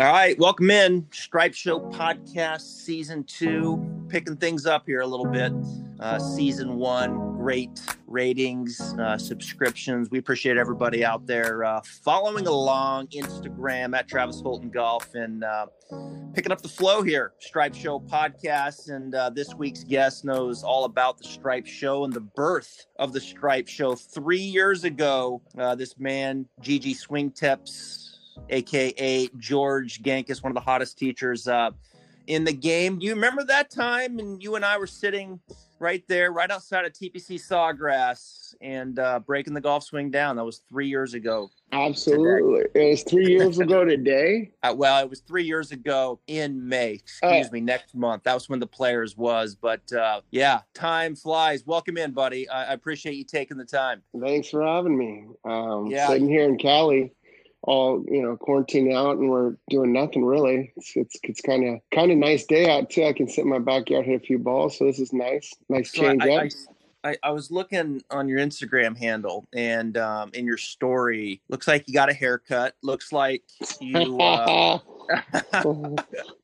All right, welcome in Stripe Show podcast season two, picking things up here a little bit. Uh, season one, great ratings, uh, subscriptions. We appreciate everybody out there uh, following along Instagram at Travis Fulton Golf and uh, picking up the flow here. Stripe Show podcast, and uh, this week's guest knows all about the Stripe Show and the birth of the Stripe Show three years ago. Uh, this man, GG Swing Tips aka George Gankas, one of the hottest teachers uh, in the game. You remember that time, and you and I were sitting right there, right outside of TPC Sawgrass, and uh, breaking the golf swing down. That was three years ago. Absolutely, today. it was three years ago today. Uh, well, it was three years ago in May. Excuse uh, me, next month. That was when the players was. But uh, yeah, time flies. Welcome in, buddy. I, I appreciate you taking the time. Thanks for having me. Um, yeah, sitting here in Cali all you know quarantine out and we're doing nothing really. It's it's, it's kind of kind of nice day out too. I can sit in my backyard hit a few balls so this is nice. Nice so change I, up. I, I, was looking on your instagram handle and um, in your story looks like you got a haircut. Looks like you uh...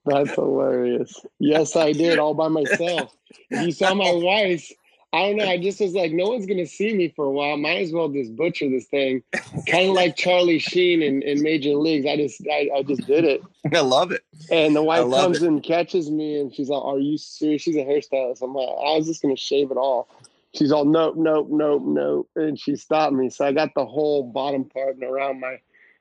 that's hilarious. Yes i did all by myself. You saw my wife I don't know. I just was like, no one's gonna see me for a while. Might as well just butcher this thing, kind of like Charlie Sheen in, in Major Leagues. I just, I, I just did it. I love it. And the wife comes it. and catches me, and she's like, "Are you serious?" She's a hairstylist. I'm like, I was just gonna shave it all. She's all, nope, nope, nope, nope, and she stopped me. So I got the whole bottom part and around my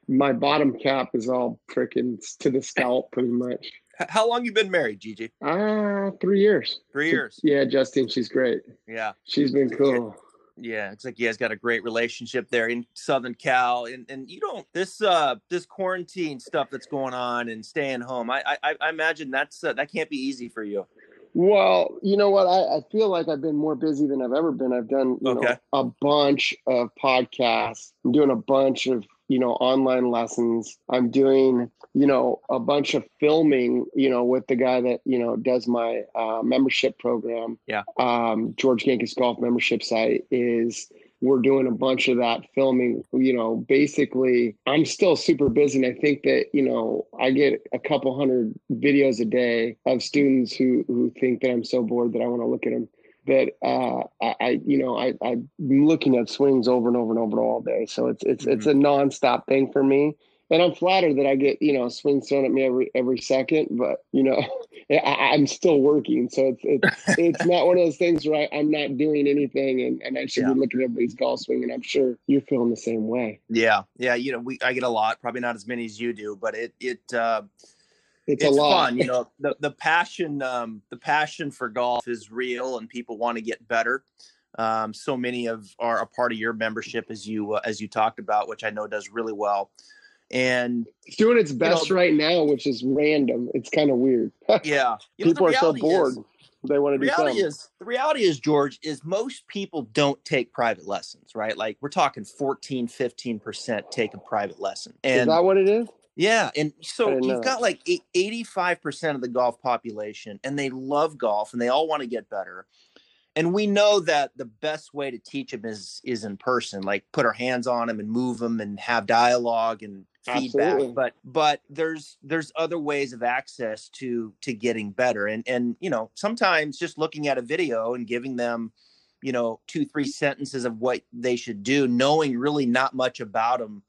my bottom cap is all freaking to the scalp, pretty much. How long you been married, Gigi? Uh, three years. Three years. Yeah, Justine, she's great. Yeah, she's been cool. Yeah, it's like you guys got a great relationship there in Southern Cal, and and you don't this uh this quarantine stuff that's going on and staying home. I I, I imagine that's uh, that can't be easy for you. Well, you know what? I, I feel like I've been more busy than I've ever been. I've done you okay. know, a bunch of podcasts. I'm doing a bunch of you know online lessons. I'm doing you know a bunch of filming you know with the guy that you know does my uh, membership program. Yeah. Um, george Gankas golf membership site is we're doing a bunch of that filming you know basically i'm still super busy and i think that you know i get a couple hundred videos a day of students who who think that i'm so bored that i want to look at them that uh, I, I, you know, I, I'm looking at swings over and over and over all day. So it's it's mm-hmm. it's a nonstop thing for me. And I'm flattered that I get you know swings thrown at me every every second, but you know I, am still working, so it's it's it's not one of those things where I, am not doing anything, and, and I should yeah. be looking at everybody's golf swing, and I'm sure you're feeling the same way. Yeah, yeah, you know, we I get a lot, probably not as many as you do, but it it uh, it's, it's fun you know the, the passion um, the passion for golf is real and people want to get better. Um, so many of are a part of your membership as you uh, as you talked about which i know does really well. And it's doing its best you know, right now which is random. It's kind of weird. Yeah. You know, people are so bored is, they want to do reality something. is the reality is george is most people don't take private lessons right? Like we're talking 14 15% take a private lesson. And is that what it is yeah, and so you've got like eighty-five percent of the golf population, and they love golf, and they all want to get better. And we know that the best way to teach them is is in person, like put our hands on them and move them and have dialogue and feedback. Absolutely. But but there's there's other ways of access to to getting better, and and you know sometimes just looking at a video and giving them you know two three sentences of what they should do, knowing really not much about them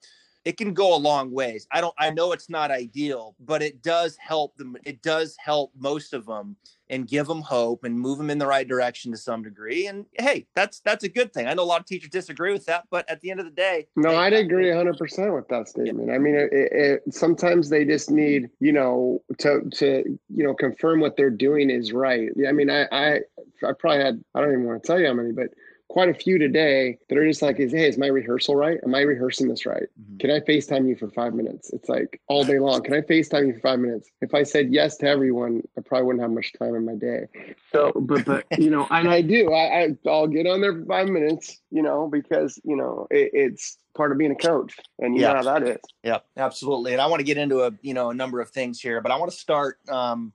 it can go a long ways. I don't I know it's not ideal, but it does help them it does help most of them and give them hope and move them in the right direction to some degree. And hey, that's that's a good thing. I know a lot of teachers disagree with that, but at the end of the day, no, hey, I'd agree 100% with that statement. Yeah. I mean, it, it, sometimes they just need, you know, to to you know confirm what they're doing is right. I mean, I I I probably had I don't even want to tell you how many, but quite a few today that are just like, is hey, is my rehearsal right? Am I rehearsing this right? Mm-hmm. Can I FaceTime you for five minutes? It's like all day long. Can I FaceTime you for five minutes? If I said yes to everyone, I probably wouldn't have much time in my day. So, but but you know, and I do. I, I will get on there for five minutes, you know, because you know it, it's part of being a coach and you yeah. know how that is yeah absolutely and i want to get into a you know a number of things here but i want to start um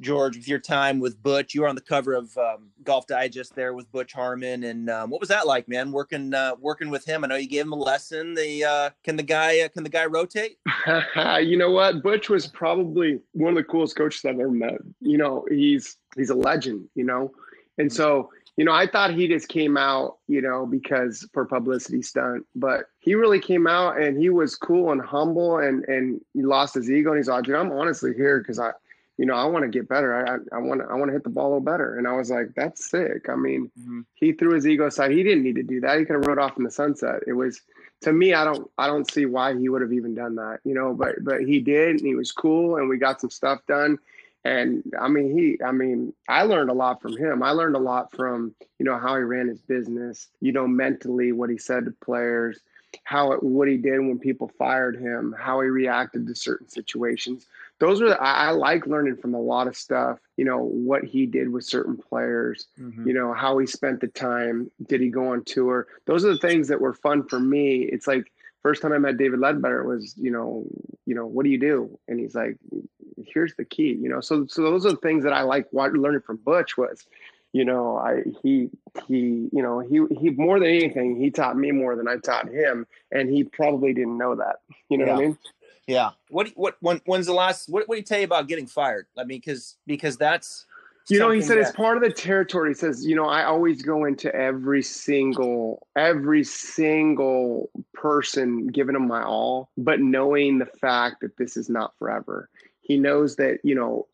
George, with your time with Butch. You were on the cover of um, Golf Digest there with Butch Harmon, and um, what was that like, man? Working uh, working with him. I know you gave him a lesson. The uh, can the guy uh, can the guy rotate? you know what? Butch was probably one of the coolest coaches I've ever met. You know, he's he's a legend. You know, and so you know, I thought he just came out, you know, because for publicity stunt, but he really came out and he was cool and humble and and he lost his ego and he's like, dude, I'm honestly here because I you know, I want to get better. I, I want to, I want to hit the ball a little better. And I was like, that's sick. I mean, mm-hmm. he threw his ego aside. He didn't need to do that. He could have rode off in the sunset. It was, to me, I don't, I don't see why he would have even done that, you know, but, but he did, and he was cool and we got some stuff done. And I mean, he, I mean, I learned a lot from him. I learned a lot from, you know, how he ran his business, you know, mentally, what he said to players, how it, what he did when people fired him, how he reacted to certain situations those are I, I, like learning from a lot of stuff you know what he did with certain players mm-hmm. you know how he spent the time did he go on tour? Those are the things that were fun for me. It's like first time i met david leadbetter was you know you know what do you do? And he's like here's the key you know? So so those are the things that i like what learning from butch was you know i he he you know he he more than anything he taught me more than i taught him and he probably didn't know that you know yeah. what i mean yeah. What what when when's the last what what did he tell you about getting fired? I mean, because because that's you know he said that, it's part of the territory. He says, you know, I always go into every single every single person, giving them my all, but knowing the fact that this is not forever. He knows that you know,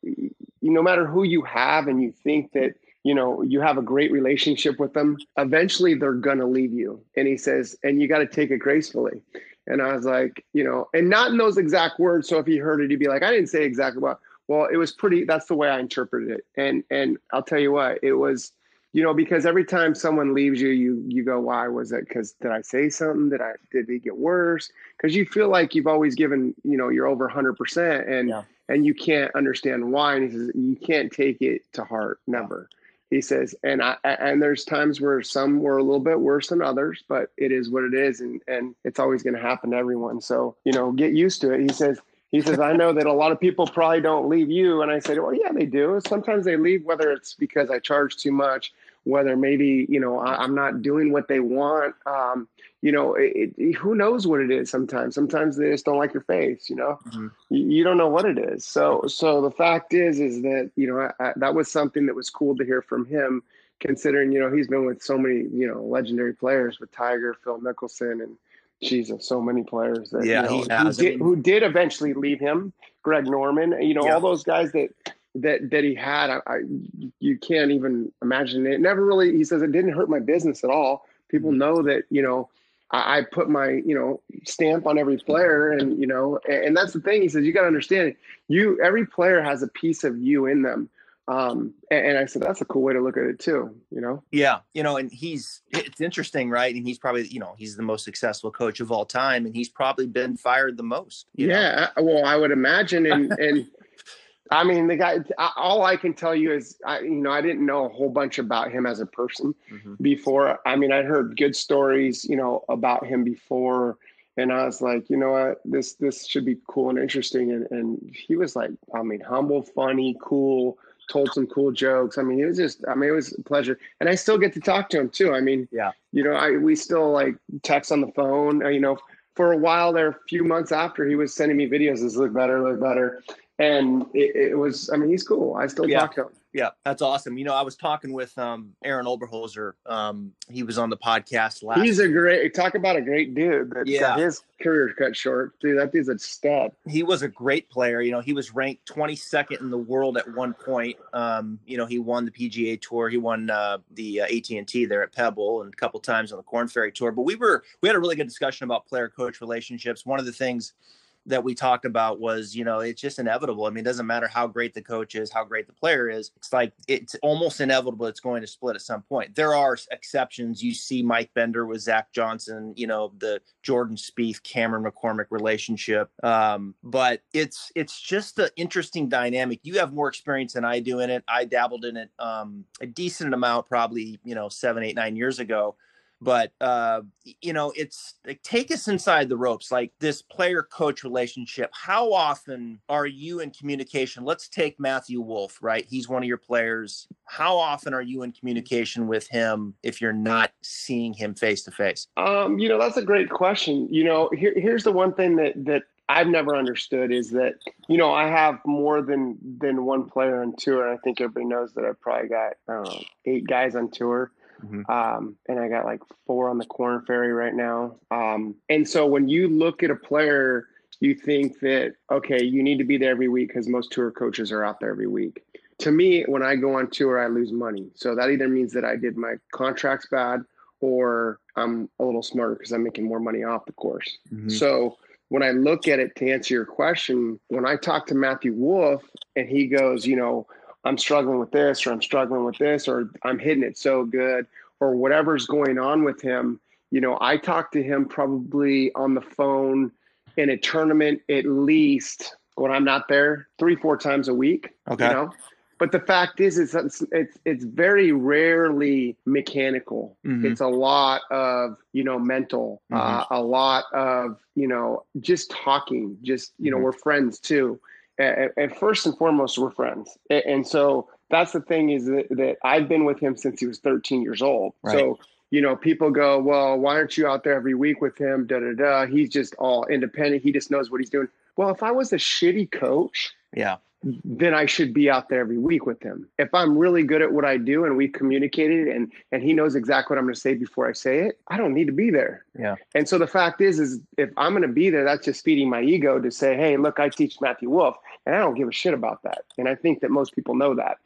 no matter who you have, and you think that you know you have a great relationship with them eventually they're going to leave you and he says and you got to take it gracefully and I was like, you know, and not in those exact words. So if he heard it, he'd be like, I didn't say exactly what. Well, it was pretty. That's the way I interpreted it. And and I'll tell you what, it was, you know, because every time someone leaves you, you you go, why was it? Because did I say something? Did I did it get worse? Because you feel like you've always given, you know, you're over hundred percent, and yeah. and you can't understand why. And he says you can't take it to heart, never. Yeah he says and i and there's times where some were a little bit worse than others but it is what it is and and it's always going to happen to everyone. So you know get used to it. He says he says i know that a lot of people probably don't leave you. And i said well yeah they do. Sometimes they leave whether it's because i charge too much whether maybe you know I, am not doing what they want um, you know it, it, who knows what it is sometimes sometimes they just don't like your face you know mm-hmm. you, you, don't know what it is so so the fact is is that you know I, I, that was something that was cool to hear from him considering you know he's been with so many you know legendary players with tiger phil mickelson and Jesus, so many players that yeah, you know, who, did, who, did, eventually leave him. Greg Norman, you know, yeah. all those guys that that that he had. I, I, you can't even imagine it. Never really. He says it didn't hurt my business at all. People mm-hmm. know that you know I, I put my you know stamp on every player, and you know, and, and that's the thing. He says you got to understand you. Every player has a piece of you in them. Um, and, and, I said that's a cool way to look at it too. You know. Yeah, you know, and he's it's interesting, right? And he's probably you know he's the most successful coach of all time, and he's probably been fired the most. yeah, know? well, I would imagine, and and I mean, the guy. All I can tell you is, I, you know, I didn't know a whole bunch about him as a person mm-hmm. before. I mean, I'd heard good stories, you know, about him before, and I was like, you know what, this this should be cool and interesting. And and he was like, I mean, humble, funny, cool. Told some cool jokes. I mean, it was just. I mean, it was a pleasure, and I still get to talk to him too. I mean, yeah, you know, I we still like text on the phone. You know, for a while there, a few months after, he was sending me videos. This look better, look better and it, it, was i mean he's cool. I still yeah. talk to him. Yeah that's awesome. You know i was talking with um aaron oberholser. Um he was on the podcast last he's a great talk about a great dude that yeah. his career cut short. Dude that dude's a stud. He was a great player. You know he was ranked 22nd in the world at one point. Um you know he won the pga tour. He won uh the uh, at&t there at pebble and a couple times on the Korn Ferry tour. But we were we had a really good discussion about player coach relationships. One of the things that we talked about was, you know, it's just inevitable. I mean, it doesn't matter how great the coach is, how great the player is. It's like it's almost inevitable it's going to split at some point. There are exceptions. You see Mike Bender with Zach Johnson, you know, the Jordan Spieth, Cameron McCormick relationship. Um, but it's it's just an interesting dynamic. You have more experience than I do in it. I dabbled in it um, a decent amount, probably, you know, seven, eight, nine years ago but uh, you know, it's like take us inside the ropes, like this player coach relationship. How often are you in communication? Let's take Matthew Wolff right? He's one of your players. How often are you in communication with him if you're not seeing him face to face? Um, you know, that's a great question. You know, here, here's the one thing that that I've never understood is that you know I have more than than one player on tour. I think everybody knows that I've probably got know eight guys on tour. Mm-hmm. Um, and I got like four on the Korn Ferry right now. Um, and so when you look at a player, you think that okay, you need to be there every week because most tour coaches are out there every week. To me, when I go on tour, I lose money. So that either means that I did my contracts bad or I'm a little smarter because I'm making more money off the course. Mm-hmm. So when I look at it to answer your question, when I talk to Matthew Wolff and he goes, you know, I'm struggling with this or I'm struggling with this or I'm hitting it so good or whatever's going on with him, you know, I talk to him probably on the phone in a tournament at least when I'm not there three, four times a week. Okay. You know? But the fact is, it's it's it's very rarely mechanical. Mm-hmm. It's a lot of you know mental, mm-hmm. uh, a lot of you know just talking. Just you know, mm-hmm. we're friends too. And, and, first and foremost, we're friends. And, and, so that's the thing is that, that I've been with him since he was 13 years old. Right. So you know, people go, well, why aren't you out there every week with him? Da da da. He's just all independent. He just knows what he's doing. Well, if I was a shitty coach, yeah, then I should be out there every week with him. If I'm really good at what I do and we communicated and and he knows exactly what I'm going to say before I say it, I don't need to be there. Yeah. And so the fact is is if I'm going to be there, that's just feeding my ego to say, "Hey, look, I teach Matthew Wolff, And I don't give a shit about that. And I think that most people know that.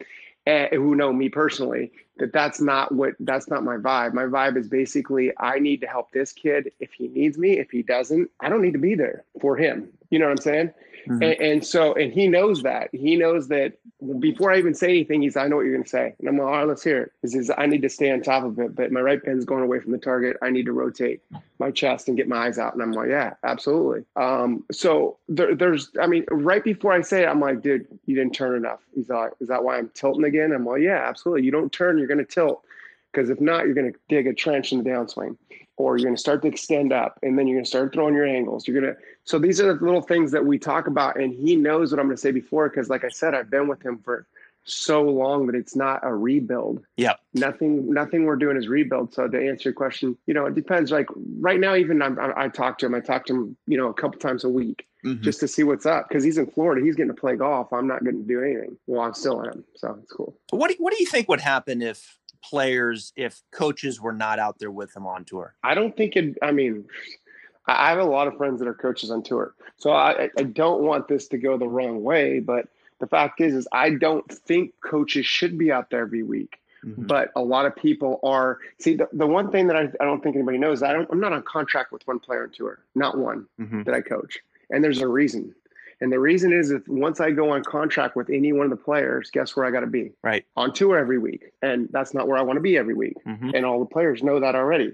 And who know me personally that that's not what that's not my vibe. My vibe is basically I need to help this kid if he needs me. If he doesn't, I don't need to be there for him. You know what I'm saying? Mm-hmm. And, and, so, and he knows that. He knows that before I even say anything, he's, I know what you're going to say. And I'm like, all right, let's hear it. He says, I need to stay on top of it, but my right pen's going away from the target. I need to rotate my chest and get my eyes out. And I'm like, yeah, absolutely. Um, so there, there's, I mean, right before I say it, I'm like, dude, you didn't turn enough. He's like, is that why I'm tilting again? I'm like, yeah, absolutely. You don't turn, you're going to tilt. Because if not, you're going to dig a trench in the downswing or you're going to start to extend up and then you're going to start throwing your angles. You're going to, so these are the little things that we talk about. And he knows what I'm going to say before, because like I said, I've been with him for so long that it's not a rebuild. Yeah. Nothing, nothing we're doing is rebuild. So to answer your question, you know, it depends. Like right now, even I'm, I, I talk to him, I talk to him, you know, a couple times a week. Mm-hmm. Just to see what's up because he's in Florida. He's getting to play golf. I'm not going to do anything. Well, I'm still am. So it's cool. What do, what do you think would happen if players if coaches were not out there with him on tour? I don't think it. I mean, I have a lot of friends that are coaches on tour, so I, I don't want this to go the wrong way. But the fact is, is I don't think coaches should be out there every week. Mm-hmm. But a lot of people are. See, the, the one thing that I, I don't think anybody knows, I don't, I'm not on contract with one player on tour, not one mm-hmm. that I coach. And there's a reason. And the reason is if once I go on contract with any one of the players, guess where I got to be? Right. On tour every week. And that's not where I want to be every week. Mm-hmm. And all the players know that already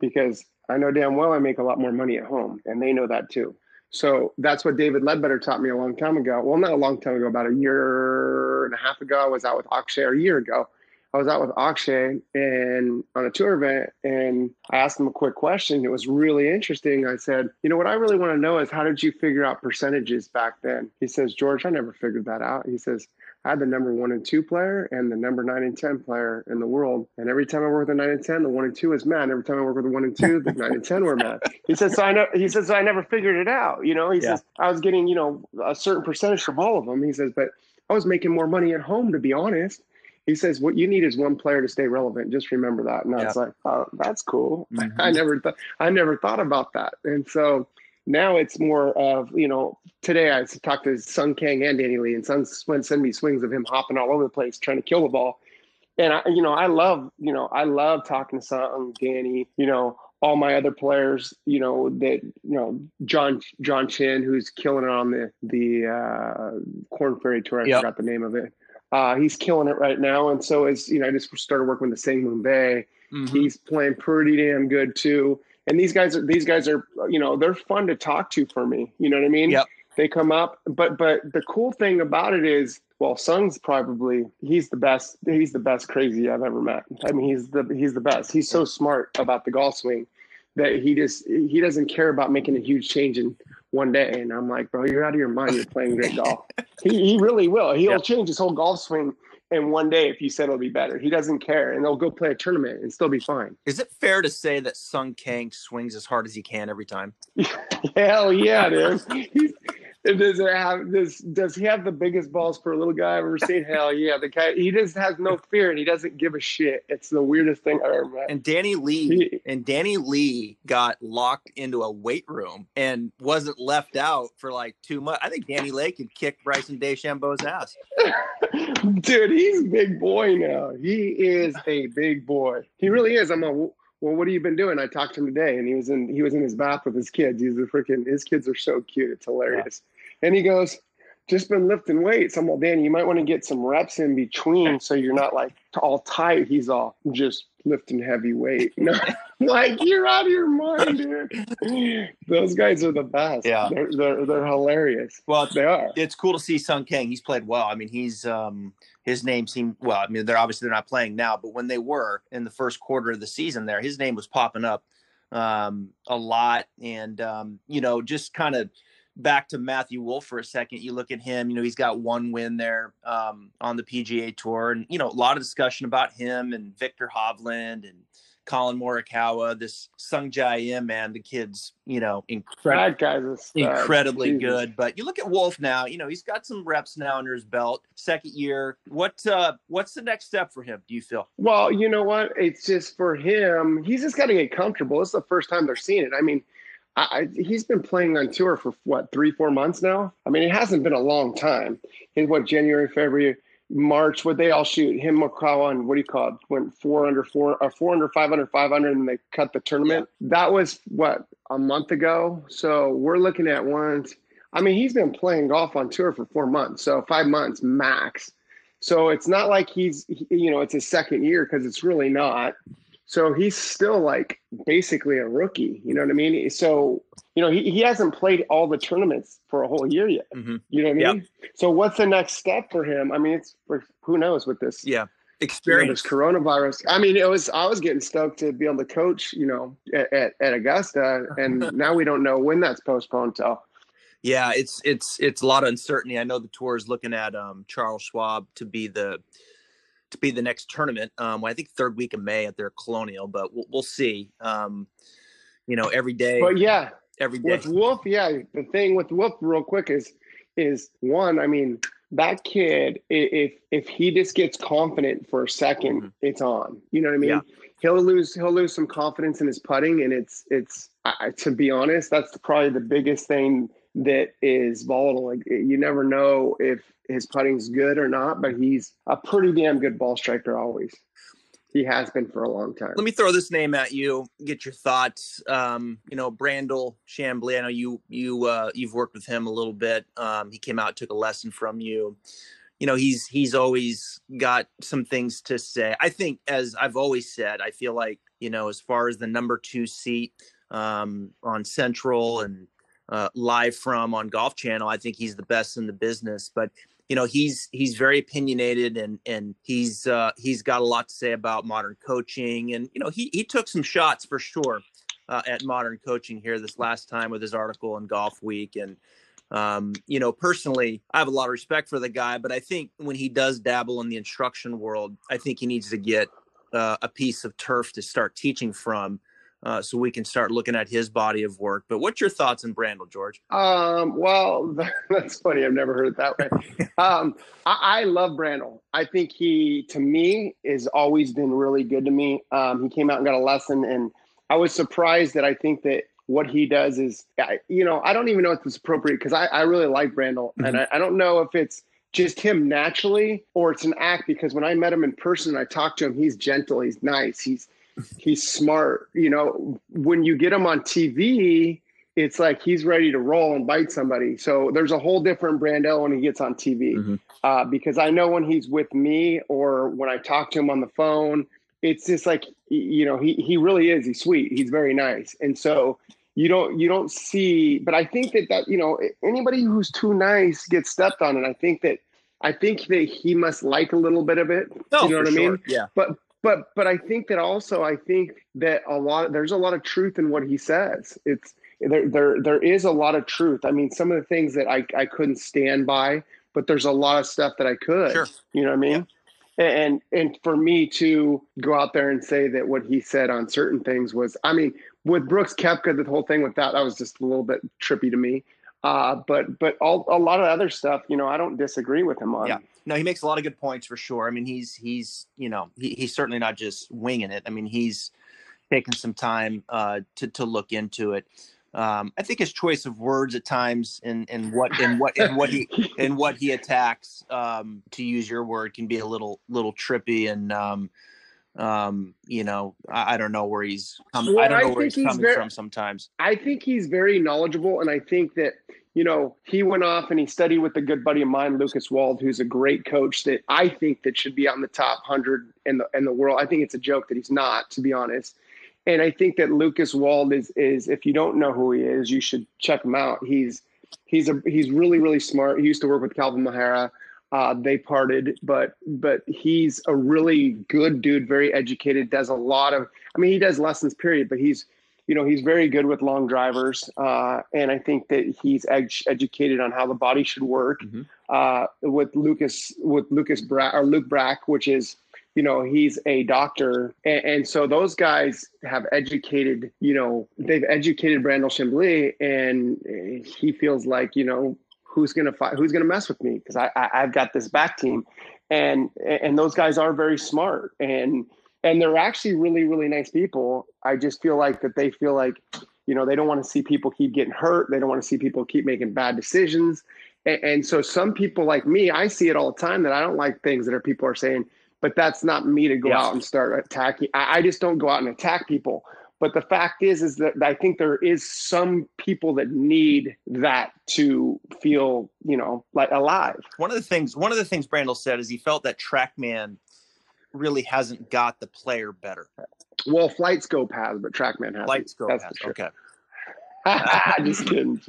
because I know damn well I make a lot more money at home and they know that too. So that's what David Leadbetter taught me a long time ago. Well, not a long time ago, about a year and a half ago. I was out with Akshay a year ago. I was out with Akshay and on a tour event, and I asked him a quick question. It was really interesting. I said, "You know what I really want to know is how did you figure out percentages back then?" He says, "George, I never figured that out." He says, "I had the number one and two player and the number nine and ten player in the world, and every time I work with the nine and ten, the one and two is mad. Every time I work with the one and two, the nine and ten were mad." He says, "So I know." He says, so "I never figured it out." You know, he yeah. says, "I was getting you know a certain percentage from all of them." He says, "But." I was making more money at home, to be honest he says what you need is one player to stay relevant. Just remember that. And I was like, oh, that's cool. Mm-hmm. I never thought I never thought about that. And so now it's more of you know today I talked to Sung Kang and Danny Lee, and Sung went send me swings of him hopping all over the place trying to kill the ball. And I, you know, I love, you know, I love talking to Sung Danny, you know, all my other players, you know, that you know, John John Chin, who's killing it on the the uh, Korn Ferry tour. I yep. forgot the name of it. Uh, he's killing it right now, and so as you know, I just started working with the same moon. Mm-hmm. He's playing pretty damn good too. And these guys are these guys are you know they're fun to talk to for me. You know what I mean? Yep. they come up. But but the cool thing about it is, well, Sung's probably he's the best. He's the best crazy I've ever met. I mean, he's the he's the best. He's so smart about the golf swing that he just he doesn't care about making a huge change in one day. And I'm like, bro, you're out of your mind. You're playing great golf. he, he really will. He'll yeah. change his whole golf swing and one day if you said it'll be better. He doesn't care and they'll go play a tournament and still be fine. Is it fair to say that Sung Kang swings as hard as he can every time? Hell yeah, dude. Does it have does does he have the biggest balls for a little guy I've ever seen? Hell yeah, the guy he just has no fear and he doesn't give a shit. It's the weirdest thing I ever met. And Danny Lee he, and Danny Lee got locked into a weight room and wasn't left out for like two months. I think Danny Lee could kick Bryson DeChambeau's ass. Dude, he's big boy now. He is a big boy. He really is. I'm a well, what have you been doing? I talked to him today, and he was in he was in his bath with his kids. He's a freaking his kids are so cute. It's hilarious. Yeah. And he goes, just been lifting weights. I'm all, Danny, you might want to get some reps in between so you're not like all tight. He's all just lifting heavy weight. like you're out of your mind, dude. Those guys are the best. Yeah, they're they're, they're hilarious. Well, they are. It's cool to see Sung Kang. He's played well. I mean, he's um his name seemed well. I mean, they're obviously they're not playing now, but when they were in the first quarter of the season, there his name was popping up um, a lot, and um, you know, just kind of back to Matthew Wolff for a second. You look at him, you know, he's got one win there um, on the PGA Tour, and you know, a lot of discussion about him and Viktor Hovland and Collin Morikawa, this Sung Jae Im, man, the kid's, you know, incredible, incredibly Jesus. good. But you look at Wolff now, you know, he's got some reps now under his belt, second year. What uh what's the next step for him, do you feel? Well, you know what? It's just for him, he's just gotta get comfortable. It's the first time they're seeing it. I mean, I, he's been playing on tour for what three, four months now. I mean, it hasn't been a long time. In what January, February, March, what they all shoot him, and what do you call it? Went four under four, or four under five 500, 500, and they cut the tournament. Yeah. That was what a month ago. So we're looking at ones. I mean, he's been playing golf on tour for four months, so five months max. So it's not like he's, you know, it's his second year because it's really not. So he's still like basically a rookie. You know what I mean? So, you know, he, he hasn't played all the tournaments for a whole year yet. Mm-hmm. You know what I mean? Yep. So what's the next step for him? I mean, it's for who knows with this. Yeah. Experience. You know, this coronavirus. I mean, it was, I was getting stoked to be able to coach, you know, at, at, at Augusta. And now we don't know when that's postponed till. Yeah, it's it's it's a lot of uncertainty. I know the tour is looking at um, Charles Schwab to be the to be the next tournament. Um, I think third week of May at their Colonial, but we'll, we'll see. Um, you know, every day. But yeah, every day with Wolff, Yeah, the thing with Wolff, real quick, is is one. I mean, that kid, if if he just gets confident for a 2nd mm-hmm. it's on. You know what I mean? Yeah. He'll lose he'll lose some confidence in his putting, and it's it's I, to be honest, that's probably the biggest thing that is volatile. Like you never know if his putting's good or not, but he's a pretty damn good ball striker always. He has been for a long time. Let me throw this name at you. Get your thoughts. Um, you know, Brandel Chamblee. I know you you uh, you've worked with him a little bit. Um, he came out, took a lesson from you. You know, he's he's always got some things to say. I think, as I've always said, I feel like you know, as far as the number two seat um, on Central and uh, live from on Golf Channel. I think he's the best in the business, but you know he's he's very opinionated and and he's uh, he's got a lot to say about modern coaching and you know he he took some shots for sure uh, at modern coaching here this last time with his article in Golf Week and. Um, you know, personally, I have a lot of respect for the guy, but I think when he does dabble in the instruction world, I think he needs to get uh, a piece of turf to start teaching from uh, so we can start looking at his body of work. But what's your thoughts on Brandel, George? Um, well, that's funny. I've never heard it that way. um, I, I, love Brandel. I think he, to me, has always been really good to me. Um, he came out and got a lesson, and I was surprised that I think that what he does is, you know, I don't even know if it's appropriate because I, I really like Brandel, mm-hmm. and I, I don't know if it's just him naturally or it's an act because when I met him in person, and I talked to him. He's gentle, he's nice, he's he's smart. You know, when you get him on TV, it's like he's ready to roll and bite somebody. So there's a whole different Brandel when he gets on TV. Mm-hmm. Uh, because I know when he's with me or when I talk to him on the phone, it's just like you know he he really is. He's sweet. He's very nice, and so you don't you don't see. But I think that that you know anybody who's too nice gets stepped on, and I think that I think that he must like a little bit of it. No, you know what I sure. mean? Yeah. But but but I think that also I think that a lot there's a lot of truth in what he says. It's there there there is a lot of truth. I mean, some of the things that I I couldn't stand by, but there's a lot of stuff that I could. Sure. You know what I mean? And and for me to go out there and say that what he said on certain things was, I mean, with Brooks Koepka, the whole thing with that, that was just a little bit trippy to me. Uh, but but all, a lot of other stuff, you know, I don't disagree with him on. Yeah, no, he makes a lot of good points for sure. I mean, he's he's you know he, he's certainly not just winging it. I mean, he's taken some time uh, to to look into it. Um, I think his choice of words at times and and what and what and what he and what he attacks, um, to use your word, can be a little little trippy and um, um, you know, I, I, don't know where he's coming. Well, I don't know I where he's, he's coming very, from sometimes. I think he's very knowledgeable, and I think that you know he went off and he studied with a good buddy of mine, Lucas Wald, who's a great coach that I think that should be on the top hundred in the in the world. I think it's a joke that he's not, to be honest. And I think that Lucas Wald is is if you don't know who he is, you should check him out. He's he's a he's really really smart. He used to work with Kelvin Miyahira. Uh, they parted, but but he's a really good dude, very educated. Does a lot of, I mean, he does lessons, period. But he's, you know, he's very good with long drivers, uh, and I think that he's ed- educated on how the body should work. Mm-hmm. Uh, with Lucas, with Lucas Brack or Luke Brack, which is, you know, he's a doctor, and, and so those guys have educated, you know, they've educated Brandel Chamblee, and he feels like, you know, who's gonna fight, who's gonna mess with me because I, I I've got this back team, and and those guys are very smart and and they're actually really really nice people. I just feel like that they feel like you know they don't want to see people keep getting hurt. They don't want to see people keep making bad decisions. And, and so some people like me, I see it all the time that I don't like things that are people are saying. But that's not me to go out and start attacking. I, I just don't go out and attack people. But the fact is, is that I think there is some people that need that to feel, you know, like alive. One of the things, one of the things Brandel said is he felt that TrackMan really hasn't got the player better. Well, FlightScope has, but TrackMan has. FlightScope has. Sure. Okay. Just kidding.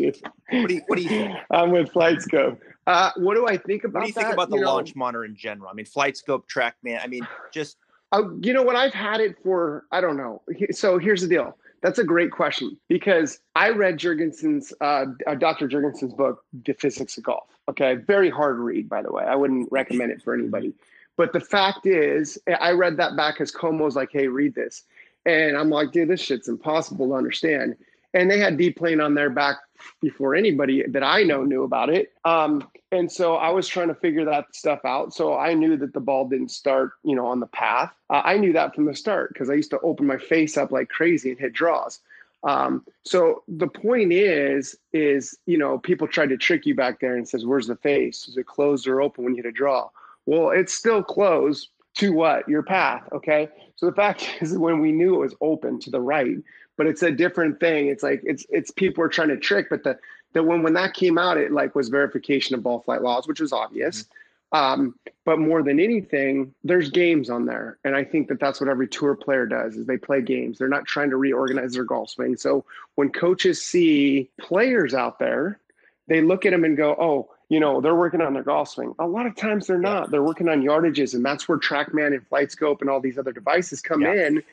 What do you What do you think? I'm with FlightScope. Uh, what do I think about? What do you that? think about the you launch know, monitor in general? I mean, FlightScope, TrackMan. I mean, just uh, you know what? I've had it for, I don't know. So here's the deal. That's a great question because I read Jorgensen's, uh, uh, Dr. Jorgensen's book, The Physics of Golf. Okay. Very hard read, by the way. I wouldn't recommend it for anybody. But the fact is, I read that back as Como's like, hey, read this. And I'm like, dude, this shit's impossible to understand. And they had D-plane on their back before anybody that I know knew about it. Um, and so I was trying to figure that stuff out. So I knew that the ball didn't start, you know, on the path. Uh, I knew that from the start because I used to open my face up like crazy and hit draws. Um, so the point is, is you know, people try to trick you back there and says, "Where's the face? Is it closed or open when you hit a draw?" Well, it's still closed to what your path. Okay, so the fact is, when we knew it was open to the right, but it's a different thing. It's like it's it's people are trying to trick, but the that when when that came out, it like was verification of ball flight laws, which was obvious. Mm-hmm. Um, but more than anything, there's games on there, and I think that that's what every tour player does: is they play games. They're not trying to reorganize their golf swing. So when coaches see players out there, they look at them and go, "Oh, you know, they're working on their golf swing." A lot of times they're not. They're working on yardages, and that's where TrackMan and FlightScope and all these other devices come yeah. in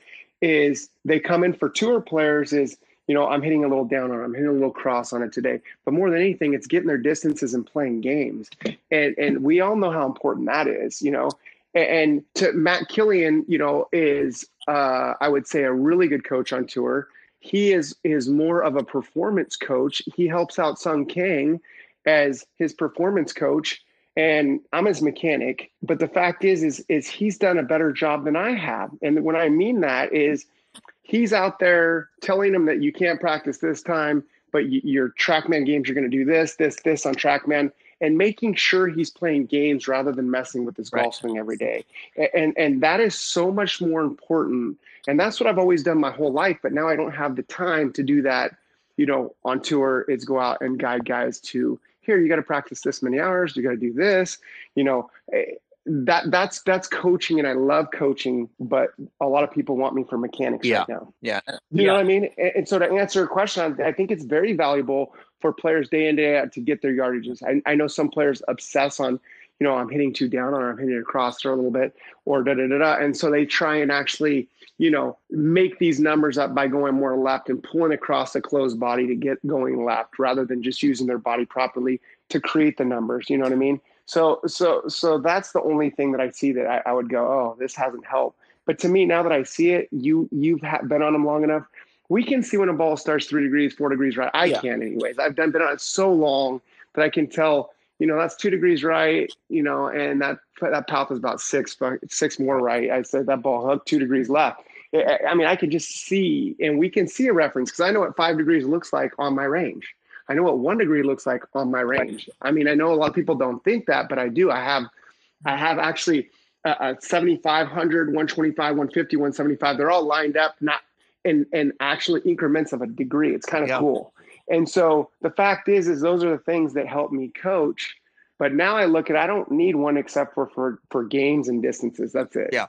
is they come in for tour players is you know i'm hitting a little down on it i'm hitting a little cross on it today but more than anything it's getting their distances and playing games and and we all know how important that is you know and to matt killen you know is uh, i would say a really good coach on tour he is is more of a performance coach he helps out sung kang as his performance coach and I'm his mechanic. But the fact is, is is he's done a better job than I have. And when I mean that is, he's out there telling him that you can't practice this time, but your TrackMan games you're going to do this, this, this on TrackMan, and making sure he's playing games rather than messing with his right. golf swing every day. And and that is so much more important. And that's what I've always done my whole life. But now I don't have the time to do that. You know, on tour, it's go out and guide guys to here you got to practice this many hours you got to do this you know eh, that that's that's coaching and I love coaching, but a lot of people want me for mechanics yeah. right now. Yeah. You yeah. know what I mean? And, and, so to answer a question, I think it's very valuable for players day in, day out to get their yardages. I, I know some players obsess on, you know, I'm hitting two down or I'm hitting across or a little bit or da da da da. And so they try and actually, you know, make these numbers up by going more left and pulling across the closed body to get going left rather than just using their body properly to create the numbers. You know what I mean? So so so that's the only thing that I see that I, I would go, oh, this hasn't helped. But to me, now that I see it, you you've been on them long enough. We can see when a ball starts three degrees, four degrees right. I yeah. can, anyways. I've done been on it so long that I can tell. You know, that's two degrees right. You know, and that that path is about six six more right. I said that ball hooked two degrees left. I mean, I can just see, and we can see a reference because I know what five degrees looks like on my range. I know what one degree looks like on my range. I mean, I know a lot of people don't think that, but I do. I have, I have actually uh, 7,500, 125, 150, 175. They're all lined up, not in, in actually increments of a degree. It's kind of yeah. cool. And so the fact is, is those are the things that help me coach. But now I look at, I don't need one except for for for games and distances. That's it. Yeah.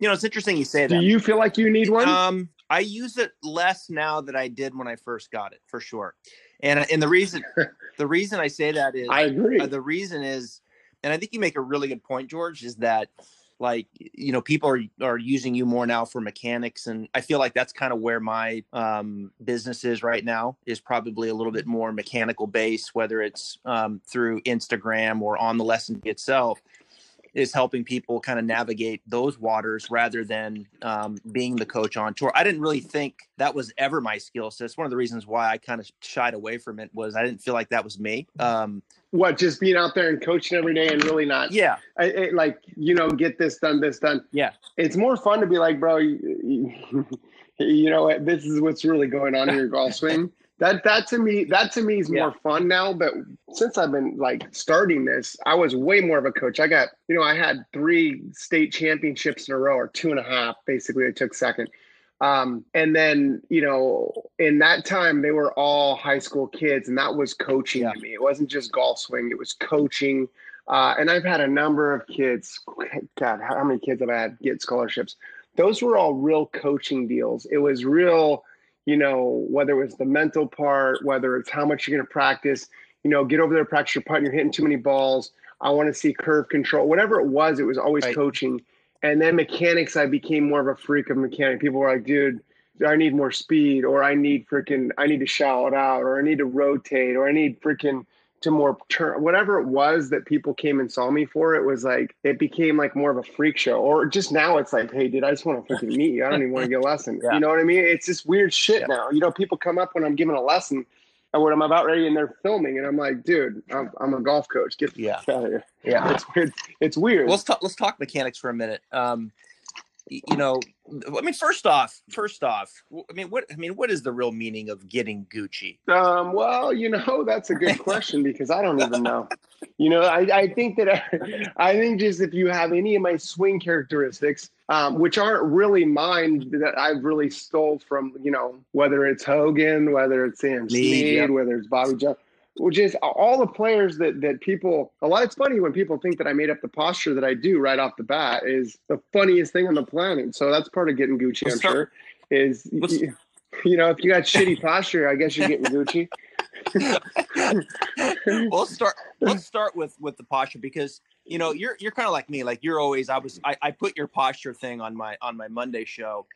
You know, it's interesting you say that. Do you feel like you need one? Um, I use it less now than I did when I first got it, for sure. And and the reason the reason I say that is I agree. Uh, the reason is, and I think you make a really good point, George, is that like you know people are are using you more now for mechanics and i feel like that's kind of where my um, business is right now is probably a little bit more mechanical based whether it's um, through instagram or on the lesson itself is helping people kind of navigate those waters rather than um, being the coach on tour. I didn't really think that was ever my skill set. It's one of the reasons why I kind of shied away from it was I didn't feel like that was me. Um, what just being out there and coaching every day and really not yeah I, I, like you know get this done this done yeah it's more fun to be like bro you, you, you know what this is what's really going on in your golf swing that that to me that to me is more yeah. fun now but since i've been like starting this i was way more of a coach. I got you know i had three state championships in a row or two and a half basically i took second. Um, and then you know in that time they were all high school kids and that was coaching yeah. to me. It wasn't just golf swing it was coaching. Uh, and i've had a number of kids god how many kids have i had get scholarships? Those were all real coaching deals. It was real you know, whether it's the mental part, whether it's how much you're going to practice, you know, get over there, practice your putt, you're hitting too many balls. I want to see curve control, whatever it was, it was always right. coaching. And then mechanics, I became more of a freak of mechanic. People were like, dude, I need more speed, or I need freaking, I need to shout out, or I need to rotate, or I need freaking to more turn whatever it was that people came and saw me for it was like it became like more of a freak show. Or just now it's like hey dude i just want to freaking meet you. I don't even want to get a lesson. Yeah. you know what i mean? It's just weird shit yeah. now. You know people come up when i'm giving a lesson and when i'm about ready and they're filming and i'm like dude i'm, I'm a golf coach. Get yeah. out of here. Yeah. It's weird. It's weird. Let's talk let's talk mechanics for a minute. Um you know i mean first off first off i mean what i mean what is the real meaning of getting gucci um well you know that's a good question because i don't even know you know i, I think that I, I think just if you have any of my swing characteristics um, which aren't really mine that i've really stole from you know whether it's hogan whether it's sam snead yep. whether it's bobby jones which is all the players that that people a lot it's funny when people think that i made up the posture that i do right off the bat is the funniest thing on the planet. So that's part of getting gucci i'm sure is you, you, know if you got shitty posture i guess you're getting gucci. Well, start let's start with with the posture because you know you're you're kind of like me like you're always i was I, I put your posture thing on my on my monday show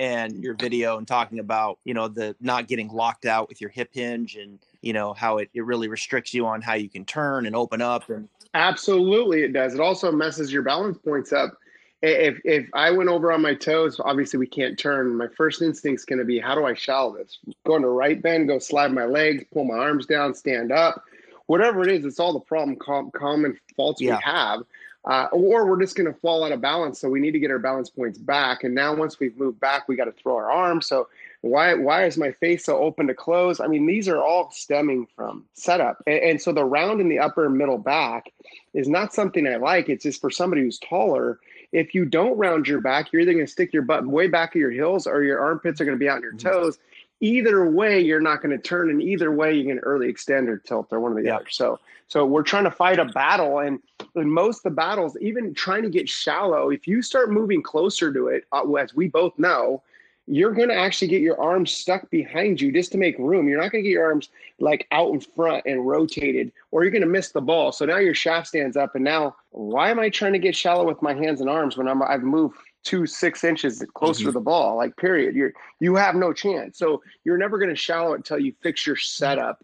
and your video and talking about you know the not getting locked out with your hip hinge and you know how it, it really restricts you on how you can turn and open up and absolutely it does. It also messes your balance points up. If if i went over on my toes obviously we can't turn. My first instinct's going to be how do i shallow this? Go into right bend go slide my legs pull my arms down stand up. Whatever it is it's all the problem com- common faults yeah. we have uh, or we're just going to fall out of balance. So we need to get our balance points back. And now once we've moved back, we got to throw our arms. So why why is my face so open to close? I mean, these are all stemming from setup. And, and so the round in the upper middle back is not something I like. It's just for somebody who's taller. If you don't round your back, you're either going to stick your butt way back of your heels or your armpits are going to be out in your mm-hmm. toes. Either way, you're not going to turn, and either way, you can early extend or tilt or one of the yeah. other. So, so we're trying to fight a battle, and in most of the battles, even trying to get shallow, if you start moving closer to it, uh, as we both know, you're going to actually get your arms stuck behind you just to make room. You're not going to get your arms like out in front and rotated, or you're going to miss the ball. So now your shaft stands up, and now why am I trying to get shallow with my hands and arms when I'm I've moved two six inches closer mm-hmm. to the ball? Like period, you're you have no chance. So you're never going to shallow it until you fix your setup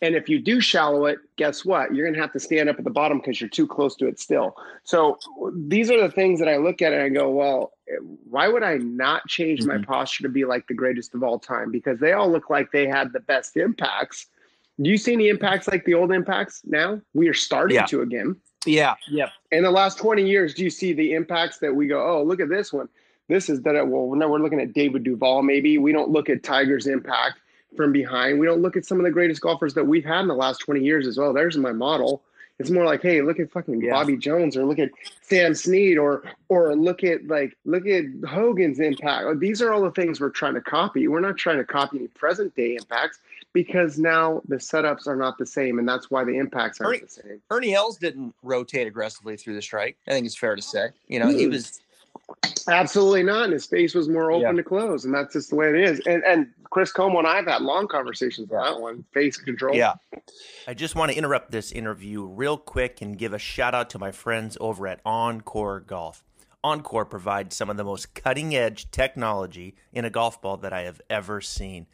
and if you do shallow it, guess what? You're going to have to stand up at the bottom because you're too close to it still. So these are the things that I look at and I go, well, why would I not change mm-hmm. my posture to be like the greatest of all time? Because they all look like they had the best impacts. Do you see any impacts like the old impacts now? We are starting yeah. to again. Yeah. Yep. In the last 20 years, do you see the impacts that we go, oh, look at this one? This is that, well, now we're looking at David Duval, maybe. We don't look at Tiger's impact from behind. We don't look at some of the greatest golfers that we've had in the last 20 years as well. There's my model. It's more like, hey, look at fucking yeah. Bobby Jones or look at Sam Snead or or look at like look at Hogan's impact. These are all the things we're trying to copy. We're not trying to copy any present day impacts because now the setups are not the same, and that's why the impacts aren't Ernie, the same. Ernie Els didn't rotate aggressively through the strike. I think it's fair to say. You know, he mm. was Absolutely not. And his face was more open yeah. to close, and that's just the way it is. And and Chris Como and I have had long conversations about that one. Face control. Yeah. I just want to interrupt this interview real quick and give a shout out to my friends over at Encore Golf. Encore provides some of the most cutting edge technology in a golf ball that I have ever seen.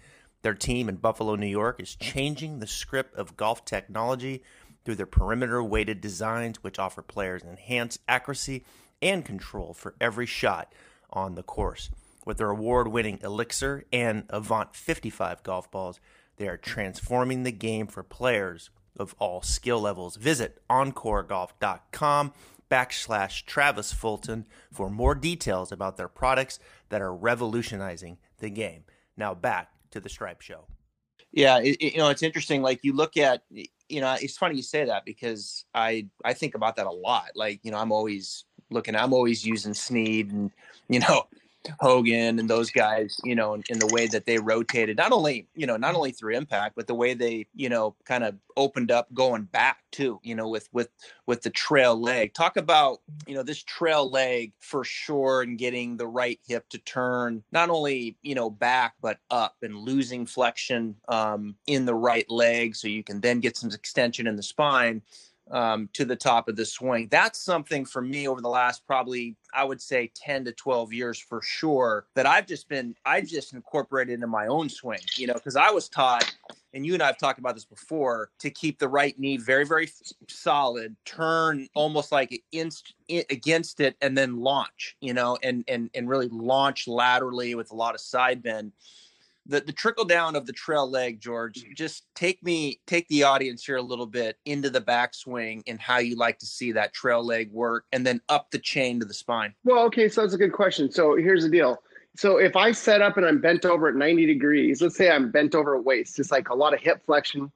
Their team in Buffalo, New York is changing the script of golf technology through their perimeter weighted designs, which offer players enhanced accuracy and control for every shot on the course. With their award winning Elixir and Avant 55 golf balls, they are transforming the game for players of all skill levels. Visit encoregolf.com backslash Travis Fulton for more details about their products that are revolutionizing the game. Now back to the Stripe Show. Yeah, it, you know it's interesting. Like you look at, you know, it's funny you say that because I I think about that a lot. Like you know, I'm always looking. I'm always using Snead and you know Hogan and those guys, you know, in, in, the way that they rotated, not only, you know, not only through impact, but the way they, you know, kind of opened up going back too, you know, with, with, with the trail leg. Talk about, you know, this trail leg for sure and getting the right hip to turn not only, you know, back, but up and losing flexion um, in the right leg. So you can then get some extension in the spine um, to the top of the swing. That's something for me over the last probably, I would say, 10 to 12 years for sure that I've just been, I've just incorporated into my own swing, you know, because I was taught, and you and I have talked about this before, to keep the right knee very, very solid, turn almost like inst, against it, and then launch, you know, and, and, and really launch laterally with a lot of side bend the the trickle down of the trail leg, George. Mm-hmm. Just take me, take the audience here a little bit into the backswing and how you like to see that trail leg work, and then up the chain to the spine. Well, okay, so that's a good question. So here's the deal. So if I set up and I'm bent over at 90 degrees, let's say I'm bent over at waist, just like a lot of hip flexion,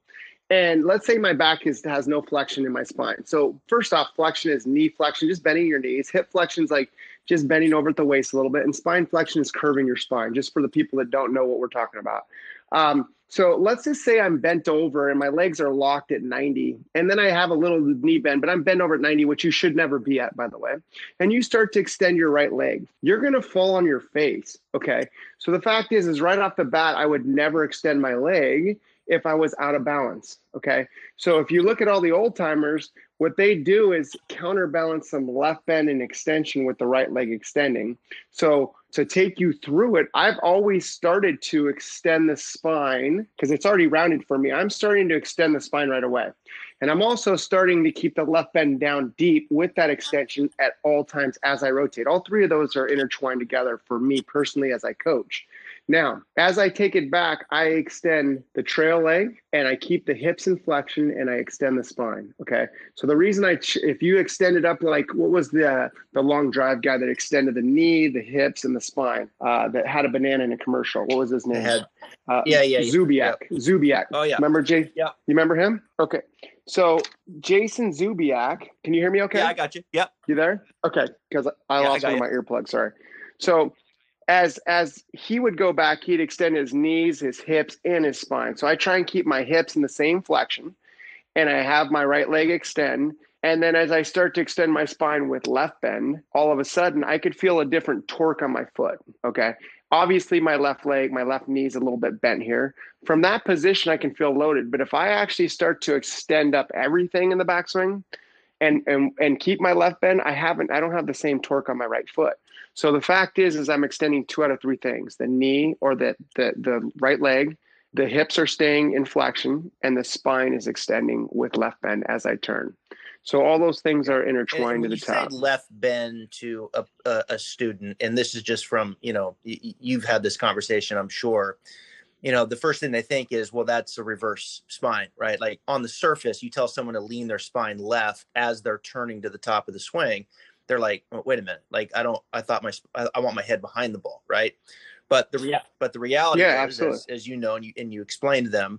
and let's say my back is has no flexion in my spine. So first off, flexion is knee flexion, just bending your knees. Hip flexion is like just bending over at the waist a little bit. And spine flexion is curving your spine, just for the people that don't know what we're talking about. Um, so let's just say I'm bent over and my legs are locked at 90, and then I have a little knee bend, but I'm bent over at 90, which you should never be at, by the way. And you start to extend your right leg, you're to fall on your face. Okay. So the fact is, is right off the bat, I would never extend my leg if I was out of balance. Okay. So if you look at all the old timers, what they do is counterbalance some left bend and extension with the right leg extending. So to take you through it, I've always started to extend the spine because it's already rounded for me. I'm starting to extend the spine right away. And I'm also starting to keep the left bend down deep with that extension at all times as I rotate. All three of those are intertwined together for me personally as I coach. Now, as I take it back, I extend the trail leg and I keep the hips in flexion and I extend the spine. Okay. So the reason I, if you extend it up like what was the the long drive guy that extended the knee, the hips, and the spine uh, that had a banana in a commercial? What was his name? Had, uh, yeah, yeah, Zuback. Yeah. Zuback. Oh yeah. Remember Jay? Yeah. You remember him? Okay. So Jason Zuback, can you hear me? Okay. Yeah, I got you. Yep. You there? Okay. Because I yeah, lost I one of my earplugs. Sorry. So as as he would go back, he'd extend his knees, his hips, and his spine. So I try and keep my hips in the same flexion, and I have my right leg extend, And then as I start to extend my spine with left bend, all of a sudden I could feel a different torque on my foot. Okay. Obviously, my left leg, my left knee is a little bit bent here. From that position, I can feel loaded. But if I actually start to extend up everything in the backswing and and and keep my left bend, I haven't I don't have the same torque on my right foot. So the fact is is I'm extending two out of three things. The knee or the the the right leg, the hips are staying in flexion and the spine is extending with left bend as I turn. So all those things are intertwined to the top. left bend to a, a, a, student, and this is just from you know y- you've had this conversation, I'm sure. You know, the first thing they think is, well, that's a reverse spine, right? Like on the surface, you tell someone to lean their spine left as they're turning to the top of the swing. They're like, oh, wait a minute, like I don't, I thought my, I, I want my head behind the ball, right? But the rea- but the reality yeah, is, as, as, you know, and you and you explain to them,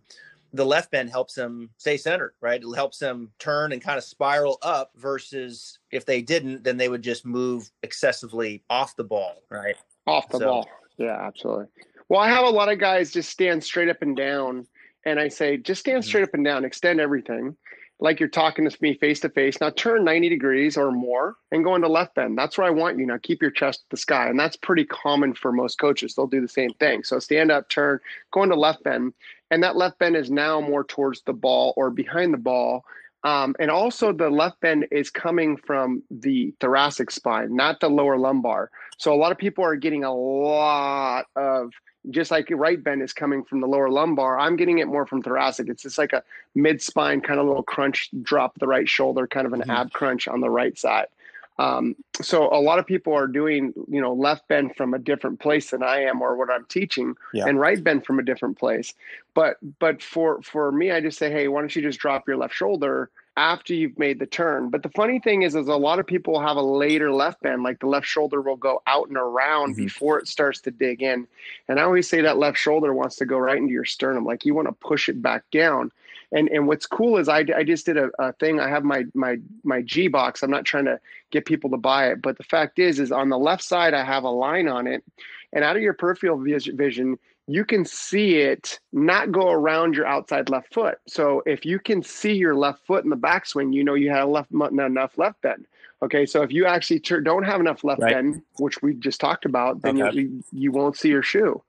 the left bend helps them stay centered, right? It helps them turn and kind of spiral up versus if they didn't, then they would just move excessively off the ball, right? Off the so, ball. Yeah, absolutely. Well, I have a lot of guys just stand straight up and down. And I say, just stand mm-hmm. straight up and down, extend everything like you're talking to me face to face. Now turn 90 degrees or more and go into left bend. That's where I want you. Now keep your chest to the sky. And that's pretty common for most coaches. They'll do the same thing. So stand up, turn, go into left bend. And that left bend is now more towards the ball or behind the ball. Um, and also the left bend is coming from the thoracic spine, not the lower lumbar. So a lot of people are getting a lot of just like right bend is coming from the lower lumbar, I'm getting it more from thoracic. It's just like a mid spine kind of little crunch, drop the right shoulder, kind of an mm-hmm. ab crunch on the right side. Um, so a lot of people are doing, you know, left bend from a different place than I am or what I'm teaching, yeah. and right bend from a different place. But but for for me, I just say, hey, why don't you just drop your left shoulder after you've made the turn. But the funny thing is, is a lot of people have a later left bend, like the left shoulder will go out and around mm-hmm. before it starts to dig in. And I always say that left shoulder wants to go right into your sternum, like you want to push it back down. And and what's cool is I, I just did a, a thing. I have my my my G box. I'm not trying to get people to buy it, but the fact is, is on the left side I have a line on it, and out of your peripheral vision, you can see it not go around your outside left foot. So if you can see your left foot in the backswing, you know you had a left not enough left bend. Okay, so if you actually don't have enough left right. bend, which we just talked about, then okay. you, you won't see your shoe.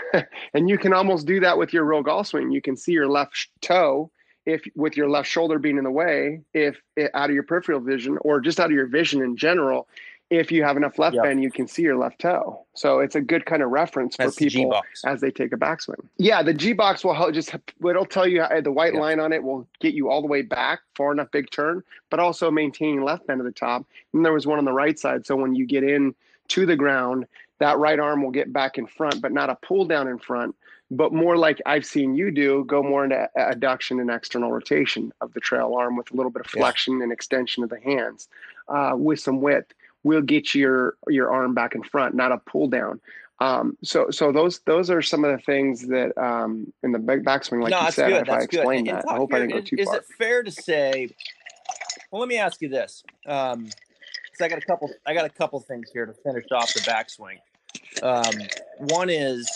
and you can almost do that with your real golf swing. You can see your left toe if with your left shoulder being in the way, if it, out of your peripheral vision or just out of your vision in general, if you have enough left yep. bend, you can see your left toe. So it's a good kind of reference That's for people as they take a backswing. Yeah, the G box will help just it'll tell you the white yep. line on it will get you all the way back far enough big turn, but also maintaining left bend at the top. And there was one on the right side, so when you get in to the ground, that right arm will get back in front, but not a pull down in front, but more like I've seen you do, go more into adduction and external rotation of the trail arm with a little bit of flexion yeah. and extension of the hands uh, with some width will get your your arm back in front, not a pull down. Um, so so those those are some of the things that um, in the backswing, like no, you said, good. if that's I explained that, I hope here, I didn't go too is, far. Is it fair to say? Well, let me ask you this. Um, I got a couple. I got a couple things here to finish off the backswing. Um, one is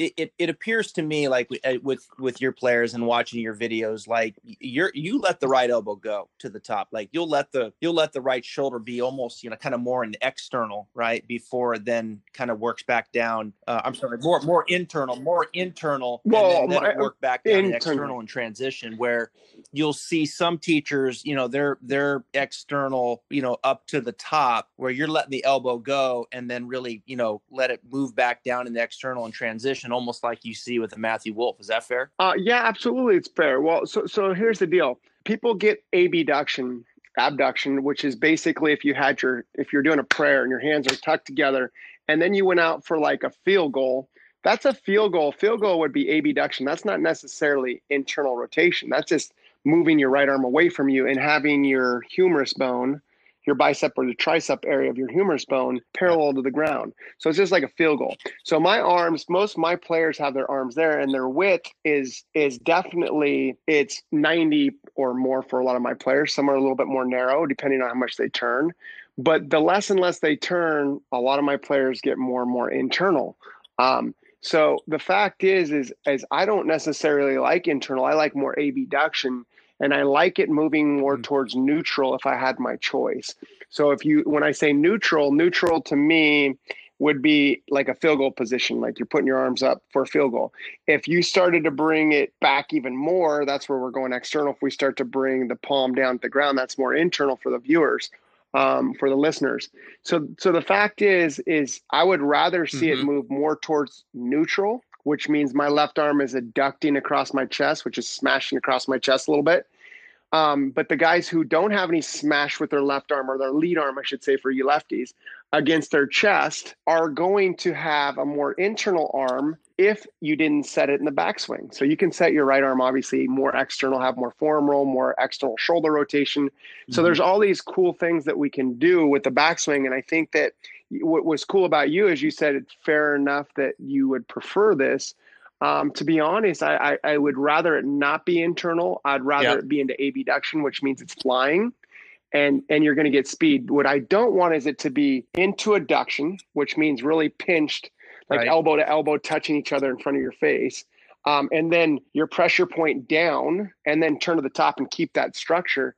it, it, it, appears to me like uh, with with your players and watching your videos like you're you let the right elbow go to the top like you'll let the you'll let the right shoulder be almost you know kind of more an external right before it then kind of works back down uh, i'm sorry more more internal more internal well and then, then my, work back down internal. external and transition where you'll see some teachers you know they're they're external you know up to the top where you're letting the elbow go and then really you know let it move back down in the external and transition almost like you see with Matthew Wolff. Is that fair? Uh, yeah, absolutely, it's fair. Well, so so here's the deal: people get abduction, abduction, which is basically if you had your if you're doing a prayer and your hands are tucked together, and then you went out for like a field goal. That's a field goal. Field goal would be abduction. That's not necessarily internal rotation. That's just moving your right arm away from you and having your humerus bone your bicep or the tricep area of your humerus bone parallel to the ground. So it's just like a field goal. So my arms, most my players have their arms there and their width is is definitely it's 90 or more for a lot of my players. Some are a little bit more narrow depending on how much they turn. But the less and less they turn, a lot of my players get more and more internal. Um, so the fact is, is, as I don't necessarily like internal. I like more abduction and I like it moving more mm-hmm. towards neutral if I had my choice. So if you when I say neutral, neutral to me would be like a field goal position, like you're putting your arms up for a field goal. If you started to bring it back even more, that's where we're going external. If we start to bring the palm down to the ground, that's more internal for the viewers, um, for the listeners. So, so the fact is, is I would rather see mm-hmm. it move more towards neutral, which means my left arm is adducting across my chest, which is smashing across my chest a little bit. Um, but the guys who don't have any smash with their left arm or their lead arm, I should say, for you lefties, against their chest are going to have a more internal arm if you didn't set it in the backswing. So you can set your right arm obviously more external, have more form roll, more external shoulder rotation. Mm-hmm. So there's all these cool things that we can do with the backswing. And I think that what was cool about you is you said it's fair enough that you would prefer this. Um, to be honest, I, I, I, would rather it not be internal. I'd rather yep. it be into abduction, which means it's flying and and you're going to get speed. What I don't want is it to be into adduction, which means really pinched, like right. elbow to elbow, touching each other in front of your face. Um, and then your pressure point down, and then turn to the top and keep that structure.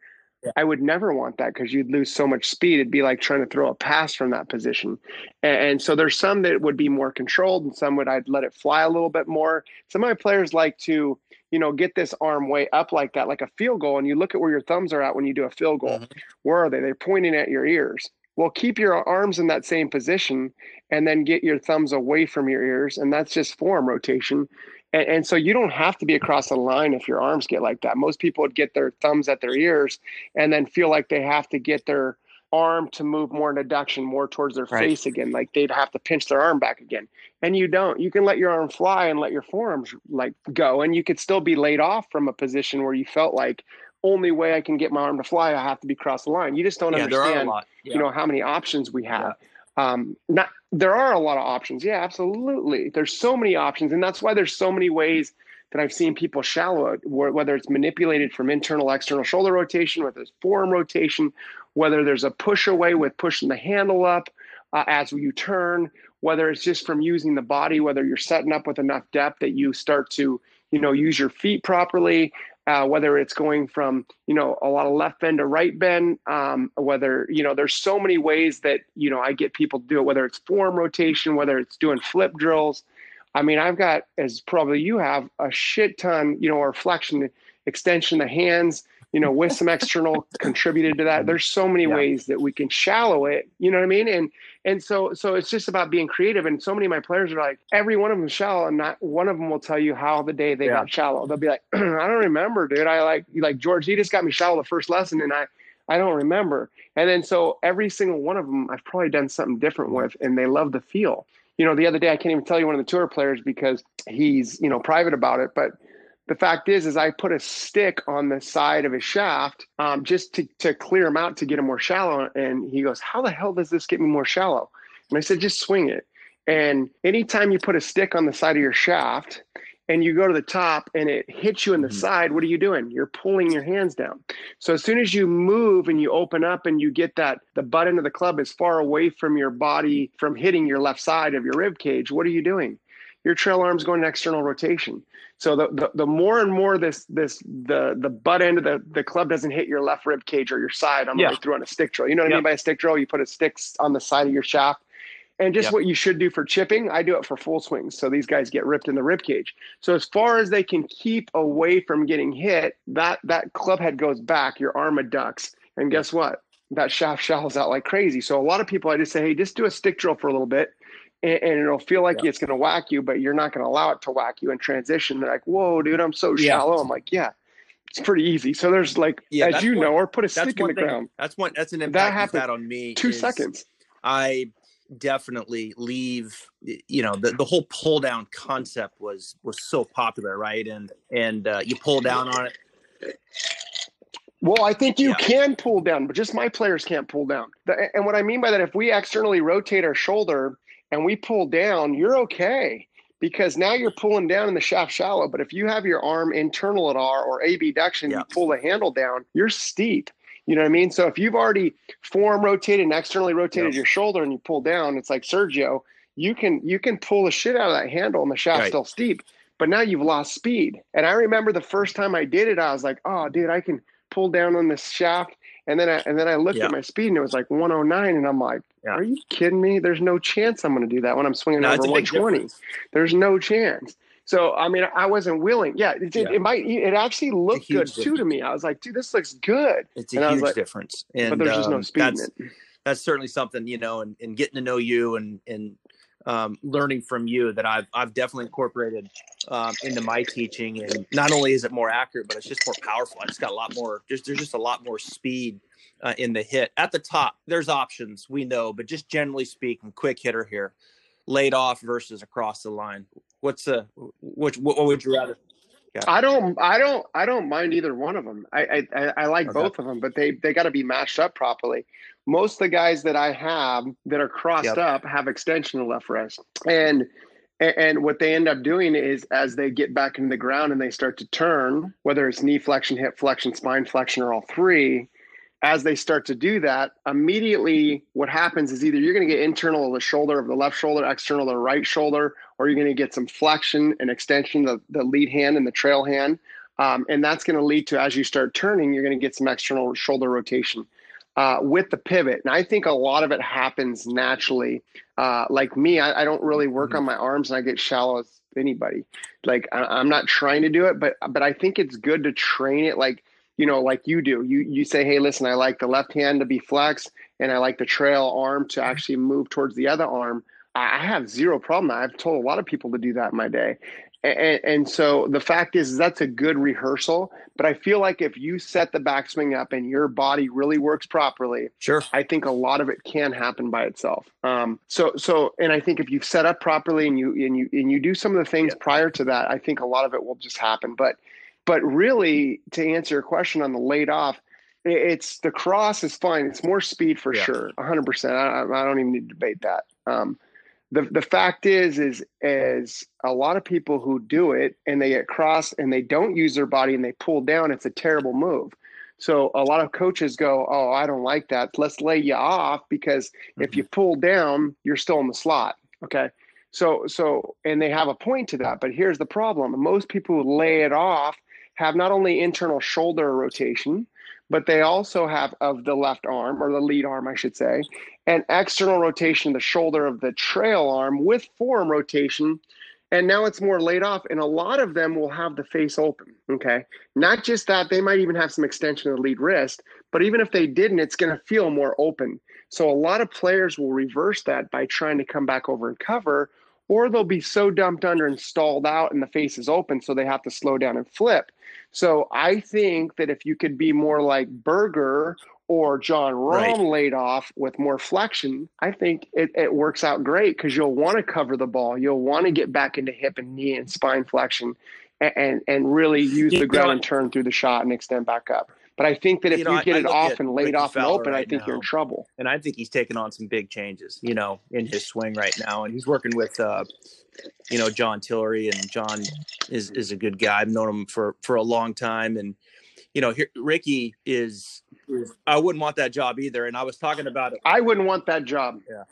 I would never want that because you'd lose so much speed. It'd be like trying to throw a pass from that position. And, and, so there's some that would be more controlled, and some would I'd let it fly a little bit more. Some of my players like to, you know, get this arm way up like that, like a field goal. And you look at where your thumbs are at when you do a field goal. Mm-hmm. Where are they? They're pointing at your ears. Well, keep your arms in that same position and then get your thumbs away from your ears. And that's just form rotation. And, and, so you don't have to be across the line if your arms get like that. Most people would get their thumbs at their ears and then feel like they have to get their arm to move more in adduction, more towards their right. face again. Like they'd have to pinch their arm back again. And you don't. You can let your arm fly and let your forearms like go. And you could still be laid off from a position where you felt like only way I can get my arm to fly, I have to be across the line. You just don't yeah, understand, yeah. you know, how many options we have. Yeah um, not there are a lot of options. Yeah, absolutely. There's so many options, and that's why there's so many ways that I've seen people shallow it, whether it's manipulated from internal external shoulder rotation, whether it's forearm rotation, whether there's a push away with pushing the handle up uh, as you turn, whether it's just from using the body, whether you're setting up with enough depth that you start to you know use your feet properly uh, whether it's going from you know a lot of left bend to right bend um, whether you know there's so many ways that you know i get people to do it whether it's form rotation whether it's doing flip drills. I mean i've got as probably you have a shit ton you know or flexion extension of the hands you know, with some external contributed to that. There's so many yeah. ways that we can shallow it. You know what I mean? And and so so it's just about being creative. And so many of my players are like, every one of them shallow, and not one of them will tell you how the day they yeah. got shallow. They'll be like, I don't remember, dude. I like like George. He just got me shallow the first lesson, and I I don't remember. And then so every single one of them, I've probably done something different with, and they love the feel. You know, the other day I can't even tell you one of the tour players because he's you know private about it, but the fact is, is I put a stick on the side of his shaft um, just to, to clear him out to get him more shallow. And he goes, how the hell does this get me more shallow? And I said, just swing it. And anytime you put a stick on the side of your shaft and you go to the top and it hits you in the mm-hmm. side, what are you doing? You're pulling your hands down. So as soon as you move and you open up and you get that the butt end of the club is far away from your body from hitting your left side of your rib cage, what are you doing? Your trail arm's going to external rotation. So the, the, the more and more this this the the butt end of the, the club doesn't hit your left rib cage or your side on the yeah. way through on a stick drill. You know what yep. I mean by a stick drill? You put a stick on the side of your shaft. And just yep. what you should do for chipping, I do it for full swings. So these guys get ripped in the rib cage. So as far as they can keep away from getting hit, that that club head goes back, your arm adducts. And guess what? That shaft shallows out like crazy. So a lot of people I just say, hey, just do a stick drill for a little bit and, and it'll feel like yeah. it's going to whack you, but you're not going to allow it to whack you in transition. They're like, whoa, dude, I'm so yeah. shallow. I'm like, yeah, it's pretty easy. So there's like, yeah, as you one, know, or put a stick in the thing. ground. That's one. That's an impact that happened on me. Two seconds. I definitely leave you know the, the whole pull down concept was was so popular right and and uh, you pull down on it well, I think you yeah. can pull down, but just my players can't pull down. And what I mean by that, if we externally rotate our shoulder and we pull down, you're okay because now you're pulling down in the shaft shallow. But if you have your arm internal at R or abduction, yeah. you pull the handle down, you're steep. You know what I mean? So if you've already form rotated and externally rotated your shoulder and you pull down, it's like Sergio, you can you can pull the shit out of that handle and the shaft's right. still steep. but now you've lost speed. And I remember the first time I did it, I was like, oh, dude, I can pull down on this shaft. And then I and then I looked yeah. at my speed and it was like 109, and I'm like, yeah. are you kidding me? There's no chance I'm going to do that when I'm swinging no, over 120. There's no chance. So I mean, I wasn't willing. Yeah, it, yeah. it might. It actually looked good difference. too to me. I was like, dude, this looks good. It's a and huge like, difference. And, but there's just no um, speed in it. That's certainly something you know, and, and getting to know you and and um, learning from you that I've I've definitely incorporated um, into my teaching. And not only is it more accurate, but it's just more powerful. I just got a lot more. There's there's just a lot more speed uh, in the hit at the top. There's options we know, but just generally speaking, quick hitter here, laid off versus across the line. What's uh which what, what would you rather? Yeah. I don't, I don't, I don't mind either one of them. I, I, I like okay. both of them, but they, they got to be mashed up properly most of the guys that I have that are crossed yep. up have extension of left wrist. And and what they end up doing is as they get back into the ground and they start to turn, whether it's knee flexion, hip flexion, spine flexion, or all three, as they start to do that, immediately what happens is either you're going to get internal of the shoulder of the left shoulder, external of the right shoulder, or you're going to get some flexion and extension of the lead hand and the trail hand. Um, and that's going to lead to, as you start turning, you're going to get some external shoulder rotation uh, with the pivot. And I think a lot of it happens naturally. Uh, like me, I, I, don't really work mm-hmm. on my arms and I get shallow as anybody. Like I, am not trying to do it, but but I think it's good to train it like you know, like you do. You you say, hey, listen, I like the left hand to be flexed and I like the trail arm to actually move towards the other arm. I have zero problem. I've told a lot of people to do that in my day. And, and, so the fact is, is that's a good rehearsal. But I feel like if you set the backswing up and your body really works properly, sure, I think a lot of it can happen by itself. Um, so so, and I think if you set up properly and you and you and you do some of the things yeah. prior to that, I think a lot of it will just happen. But but really, to answer your question on the laid off, it's the cross is fine. It's more speed for yeah. sure, 100. percent I, I don't even need to debate that. Um, the the fact is is is a lot of people who do it and they get cross and they don't use their body and they pull down it's a terrible move. So a lot of coaches go oh i don't like that. Let's lay you off because mm-hmm. if you pull down you're still in the slot. Okay? So so and they have a point to that but here's the problem. Most people who lay it off have not only internal shoulder rotation but they also have of the left arm or the lead arm, I should say, an external rotation of the shoulder of the trail arm with forearm rotation. And now it's more laid off, and a lot of them will have the face open. Okay. Not just that, they might even have some extension of the lead wrist, but even if they didn't, it's going to feel more open. So a lot of players will reverse that by trying to come back over and cover, or they'll be so dumped under and stalled out and the face is open, so they have to slow down and flip. So I think that if you could be more like Berger or Jon Rahm right. laid off with more flexion, I think it, it works out great because you'll want to cover the ball. You'll want to get back into hip and knee and spine flexion and, and, and really use you the ground know, and turn through the shot and extend back up. But I think that if you, know, you get I, it off and laid off Fowler and open, right I think now, you're in trouble. And I think he's taking on some big changes, you know, in his swing right now. And he's working with, uh, you know, John Tillery, and John is is a good guy. I've known him for for a long time, and you know, here, Rickie is. I wouldn't want that job either. And I was talking about it. I wouldn't want that job. Yeah.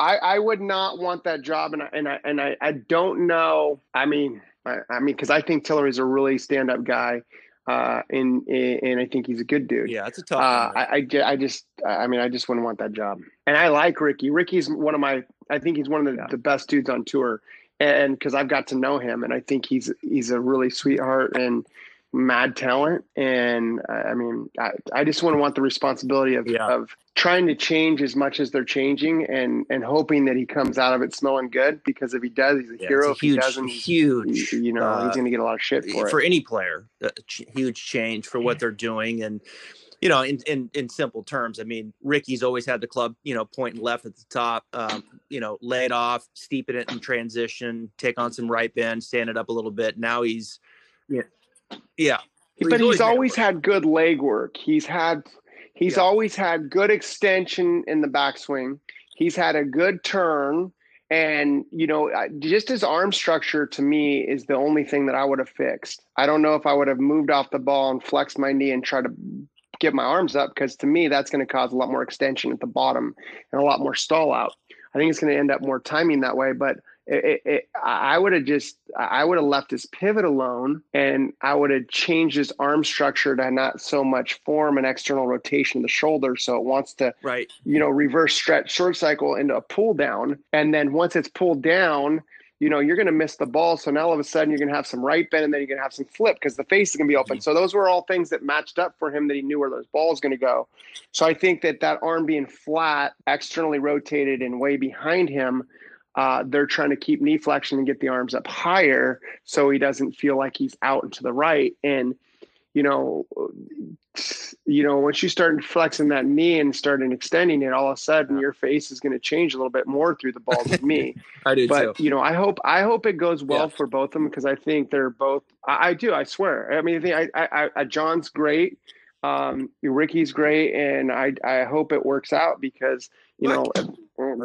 I, I would not want that job, and I, and I and I, I don't know. I mean, I, I mean, because I think Tillery's a really stand up guy uh, and and I think he's a good dude. Yeah, it's a tough. Uh, I, I, I just I mean I just wouldn't want that job. And I like Rickie. Rickie's one of my I think he's one of the, yeah. the best dudes on tour. And because I've got to know him, and I think he's he's a really sweetheart and mad talent. And I mean, I, I just want to want the responsibility of yeah. of trying to change as much as they're changing and and hoping that he comes out of it smelling good because if he does he's a yeah, hero a if huge, he doesn't huge you know uh, he's going to get a lot of shit for, it. for any player a huge change for what they're doing and you know in, in in simple terms i mean Rickie's always had the club you know point left at the top um, you know laid off steepen it in transition take on some right bend stand it up a little bit now he's yeah yeah but he's, he's always had good leg work he's had He's yeah. always had good extension in the backswing. He's had a good turn. And, you know, just his arm structure to me is the only thing that I would have fixed. I don't know if I would have moved off the ball and flexed my knee and tried to get my arms up because to me, that's going to cause a lot more extension at the bottom and a lot more stall out. I think it's going to end up more timing that way. But it, it, I would have just I would have left his pivot alone, and I would have changed his arm structure to not so much form an external rotation of the shoulder, so it wants to right, you know, reverse stretch short cycle into a pull down, and then once it's pulled down, you know, you're going to miss the ball. So now all of a sudden you're going to have some right bend and then you're going to have some flip because the face is going to be open. Mm-hmm. So those were all things that matched up for him that he knew where those balls going to go. So I think that that arm being flat, externally rotated and way behind him, uh, they're trying to keep knee flexion and get the arms up higher so he doesn't feel like he's out and to the right. And you know, you know, once you start flexing that knee and starting extending it, all of a sudden your face is going to change a little bit more through the balls of me. I do but too. you know, I hope I hope it goes well yeah. for both of them because I think they're both. I, I, do. I swear. I mean, I think I, I, I John's great. Um, Rickie's great, and I I hope it works out because you know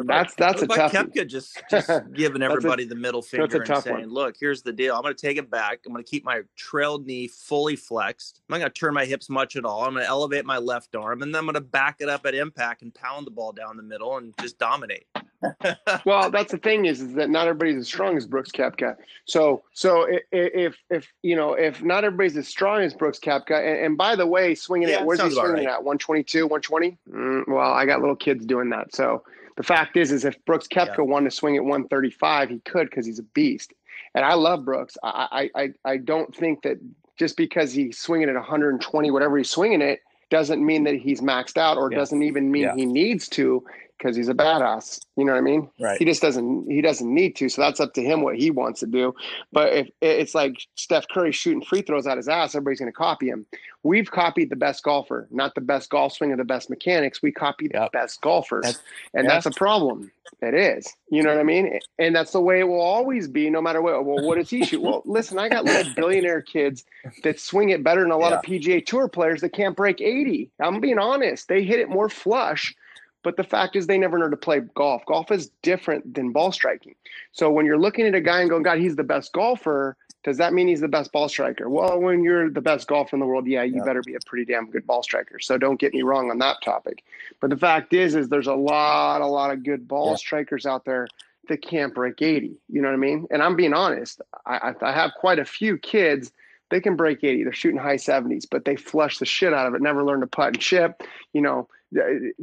that's that's a tough. Koepka just just giving everybody a, the middle finger and saying, one. "Look, here's the deal. I'm going to take it back. I'm going to keep my trailed knee fully flexed. I'm not going to turn my hips much at all. I'm going to elevate my left arm, and then I'm going to back it up at impact and pound the ball down the middle and just dominate." well, that's the thing is, is that not everybody's as strong as Brooks Koepka. So, so if if you know if not everybody's as strong as Brooks Koepka, and, and by the way, swinging yeah, it, where's he swinging right. at? 122, 120? Mm, well, I got little kids doing that, so the fact is, is if Brooks Koepka yeah. wanted to swing at 135, he could because he's a beast. And I love Brooks. I, I I don't think that just because he's swinging at 120, whatever he's swinging it, doesn't mean that he's maxed out, or doesn't even mean yeah. he needs to because he's a badass. You know what I mean? Right. He just doesn't he doesn't need to. So that's up to him what he wants to do. But if it's like Steph Curry shooting free throws out his ass, everybody's going to copy him. We've copied the best golfer, not the best golf swing or the best mechanics. We copied yep. the best golfers, that's, and yeah. that's a problem. It is. You know what I mean? And that's the way it will always be, no matter what. Well, what does he shoot? Well, listen, I got little billionaire kids that swing it better than a lot yeah. of PGA Tour players that can't break eighty. I'm being honest. They hit it more flush but the fact is, they never know to play golf. Golf is different than ball striking. So when you're looking at a guy and going, God, he's the best golfer, does that mean he's the best ball striker? Well, when you're the best golfer in the world, yeah, you yeah. better be a pretty damn good ball striker. So don't get me wrong on that topic. But the fact is, is there's a lot, a lot of good ball yeah. strikers out there that can't break 80. You know what I mean? And I'm being honest. I, I have quite a few kids they can break 80. They're shooting high 70s, but they flush the shit out of it. Never learn to putt and chip. You know,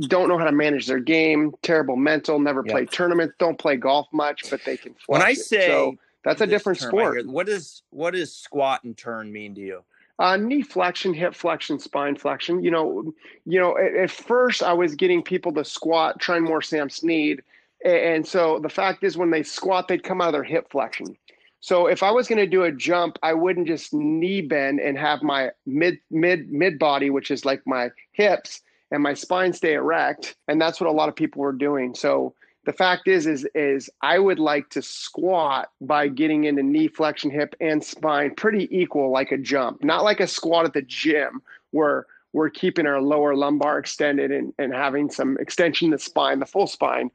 don't know how to manage their game. Terrible mental. Never play tournaments. Don't play golf much, but they can. when I say so that's a different sport. Hear, what does what does squat and turn mean to you? Uh, knee flexion, hip flexion, spine flexion. You know, you know. At, at first, I was getting people to squat, trying more Sam Snead, and so the fact is, when they squat, they'd come out of their hip flexion. So if I was going to do a jump, I wouldn't just knee bend and have my mid mid mid body, which is like my hips and my spine stay erect, and that's what a lot of people were doing. So the fact is is is I would like to squat by getting into knee flexion, hip and spine pretty equal like a jump, not like a squat at the gym where we're keeping our lower lumbar extended and, and having some extension in the spine, the full spine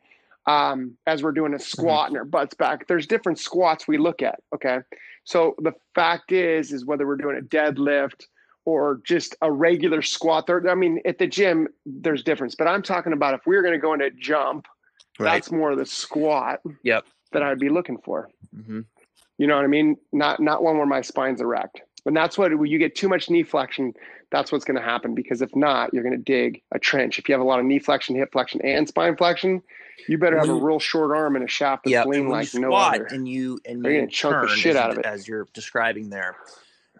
um, as we're doing a squat mm-hmm. and our butts back. There's different squats we look at. Okay. So the fact is, is whether we're doing a deadlift or just a regular squat there. I mean, at the gym, there's difference, but I'm talking about if we are going to go into jump, right. that's more of the squat. Yep. That I'd be looking for. Mm-hmm. You know what I mean? Not, not one where my spine's erect. And that's what when you get too much knee flexion, that's what's going to happen. Because if not, you're going to dig a trench. If you have a lot of knee flexion, hip flexion, and spine flexion, you better have a real short arm and a shaft that's yeah, lean like no other. And you and you're going to chunk the shit out of it as you're describing there.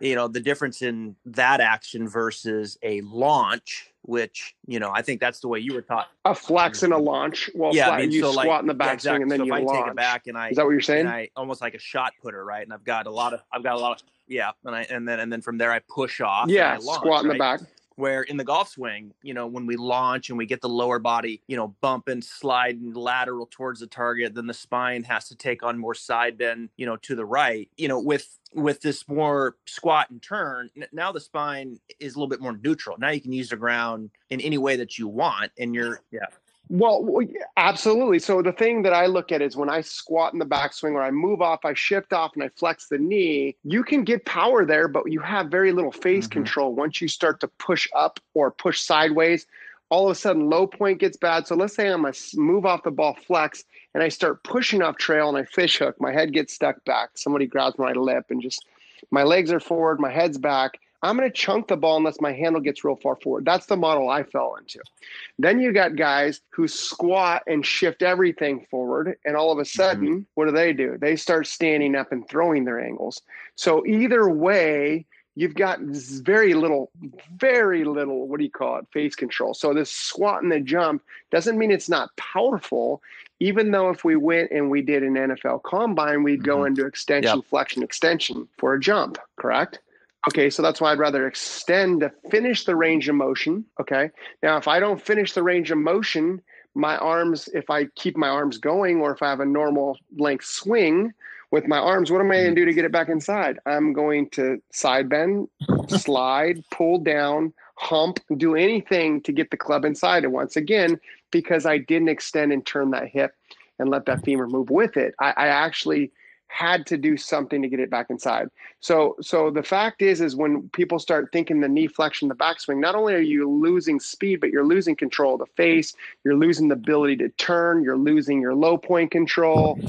You know the difference in that action versus a launch, which you know I think that's the way you were taught. A flex and a launch. Well, yeah, flat, I mean, you so squat like, in the back yeah, exactly. and then so you if launch. I take it back and I is that what you're saying? I almost like a shot putter, right? And I've got a lot of I've got a lot of yeah, and I and then and then from there I push off. Yeah, launch, squat in right? the back where in the golf swing, you know, when we launch and we get the lower body, you know, bumping, sliding lateral towards the target, then the spine has to take on more side bend, you know, to the right. You know, with with this more squat and turn, now the spine is a little bit more neutral. Now you can use the ground in any way that you want, and you're yeah. Well, absolutely. So the thing that I look at is when I squat in the backswing or I move off, I shift off and I flex the knee, you can get power there, but you have very little phase mm-hmm. control once you start to push up or push sideways all of a sudden low point gets bad. So let's say I'm a move off the ball flex and I start pushing off trail and I fish hook, my head gets stuck back. Somebody grabs my lip and just my legs are forward, my head's back. I'm going to chunk the ball unless my handle gets real far forward. That's the model I fell into. Then you got guys who squat and shift everything forward. And all of a mm-hmm. sudden, mm-hmm. what do they do? They start standing up and throwing their angles. So either way, you've got very little, very little, what do you call it, face control. So this squat and the jump doesn't mean it's not powerful. Even though if we went and we did an NFL combine, we'd mm-hmm. go into extension, yep. flexion, extension for a jump, correct? Okay, so that's why I'd rather extend to finish the range of motion. Okay. Now, if I don't finish the range of motion, my arms, if I keep my arms going or if I have a normal length swing with my arms, what am I going to mm-hmm. do to get it back inside? I'm going to side bend, slide, pull down, hump, do anything to get the club inside. And once again, because I didn't extend and turn that hip and let that femur move with it, I, I actually – had to do something to get it back inside. So so the fact is is when people start thinking the knee flexion, the backswing, not only are you losing speed, but you're losing control of the face, you're losing the ability to turn, you're losing your low point control.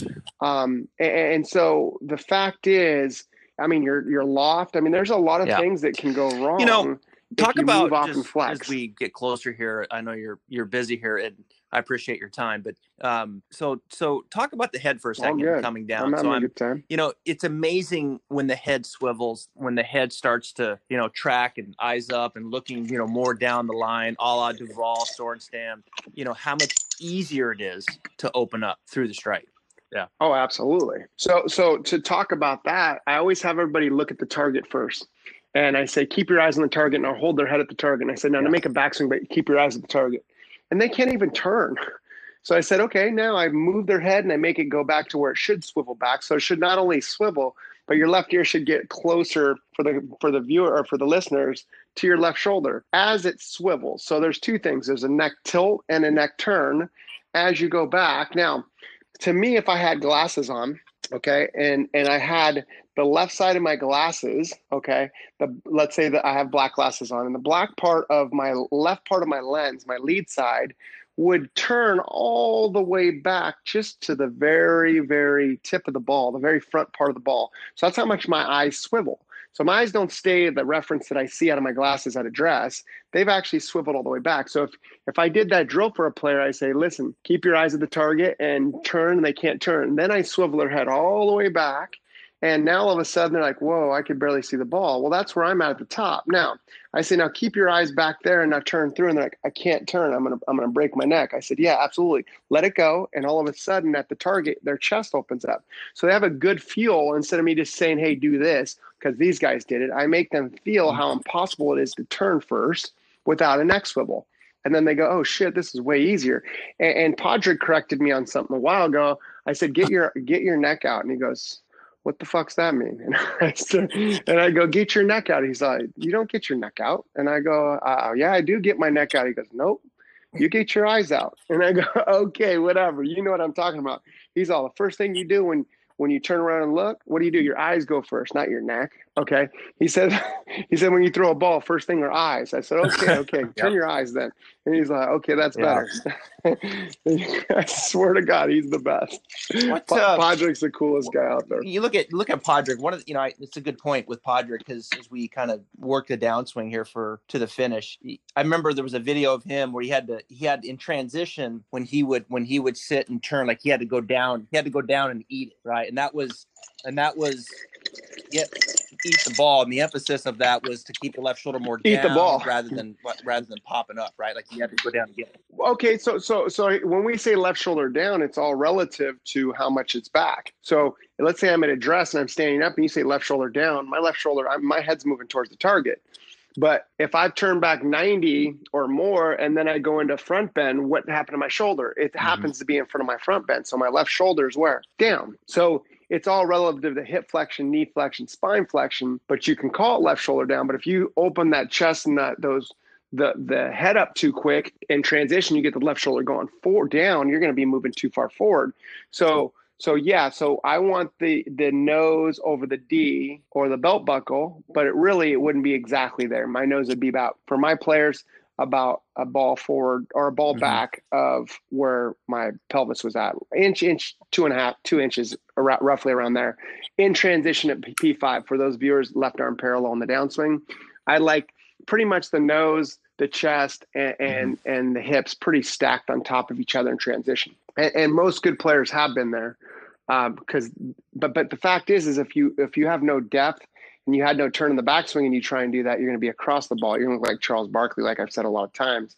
Um, and, and so the fact is, I mean, your your loft. I mean, there's a lot of yeah. things that can go wrong. You know, talk you about just, as we get closer here. I know you're you're busy here, and I appreciate your time. But um, so so talk about the head for a second coming down. I'm so I'm, good time. you know, it's amazing when the head swivels, when the head starts to, you know, track and eyes up and looking, you know, more down the line, a la Duval, Sorenstam, you know, how much easier it is to open up through the strike. Yeah. Oh, absolutely. So so to talk about that, I always have everybody look at the target first. And I say, keep your eyes on the target, and I'll hold their head at the target. And I said, now yeah. to make a backswing, but keep your eyes at the target and they can't even turn. So I said, okay, now I move their head and I make it go back to where it should swivel back. So it should not only swivel, but your left ear should get closer for the for the viewer or for the listeners to your left shoulder as it swivels. So there's two things. There's a neck tilt and a neck turn as you go back. Now, to me, if I had glasses on, okay, and and I had the left side of my glasses, okay, the let's say that I have black glasses on, and the black part of my left part of my lens, my lead side, would turn all the way back just to the very, very tip of the ball, the very front part of the ball. So that's how much my eyes swivel. So my eyes don't stay the reference that I see out of my glasses at a dress. They've actually swiveled all the way back. So if if I did that drill for a player, I say, listen, keep your eyes at the target and turn, and they can't turn. Then I swivel their head all the way back and now all of a sudden they're like, whoa, I could barely see the ball. Well, that's where I'm at at the top. Now I say, now keep your eyes back there and now turn through. And they're like, I can't turn. I'm gonna I'm gonna break my neck. I said, Yeah, absolutely. Let it go. And all of a sudden at the target, their chest opens up. So they have a good feel instead of me just saying, Hey, do this, because these guys did it. I make them feel how impossible it is to turn first without a neck swivel. And then they go, Oh shit, this is way easier. And, and Padraig corrected me on something a while ago. I said, Get your get your neck out. And he goes, what the fuck's that mean? And I, said, and I go, get your neck out. He's like, you don't get your neck out. And I go, uh, yeah, I do get my neck out. He goes, nope, you get your eyes out. And I go, okay, whatever. You know what I'm talking about. He's all, the first thing you do when, when you turn around and look, what do you do? Your eyes go first, not your neck. Okay. He said, he said, when you throw a ball, first thing are eyes. I said, okay, okay, turn your eyes then. And he's like, okay, that's yeah. better. I swear to God, he's the best. What, uh, Padraig's the coolest guy out there. You look at, look at Padraig. One of the, you know, I, it's a good point with Padraig because as we kind of work the downswing here for, to the finish, I remember there was a video of him where he had to, he had in transition when he would, when he would sit and turn, like he had to go down, he had to go down and eat it. Right. And that was, and that was, get eat the ball, and the emphasis of that was to keep the left shoulder more eat the ball rather than rather than popping up, right? Like you had to go down again. Okay, so so so when we say left shoulder down, it's all relative to how much it's back. So let's say I'm at a dress and I'm standing up, and you say left shoulder down, my left shoulder, I'm, my head's moving towards the target. But if I turn back 90 or more and then I go into front bend, what happened to my shoulder? It mm-hmm. happens to be in front of my front bend. So my left shoulder is where? Down. So it's all relative to hip flexion, knee flexion, spine flexion, but you can call it left shoulder down. But if you open that chest and that those the the head up too quick in transition, you get the left shoulder going forward down, you're going to be moving too far forward. So so yeah, so I want the the nose over the D or the belt buckle, but it really it wouldn't be exactly there. My nose would be about for my players about a ball forward or a ball mm-hmm. back of where my pelvis was at, inch, inch, two and a half, two inches, around, roughly around there. In transition at P5 for those viewers, left arm parallel in the downswing. I like pretty much the nose, the chest, and and, mm-hmm. and the hips pretty stacked on top of each other in transition. And, and most good players have been there because, um, but but the fact is, is if you if you have no depth and you had no turn in the backswing and you try and do that, you're going to be across the ball. You're going to look like Charles Barkley, like I've said a lot of times.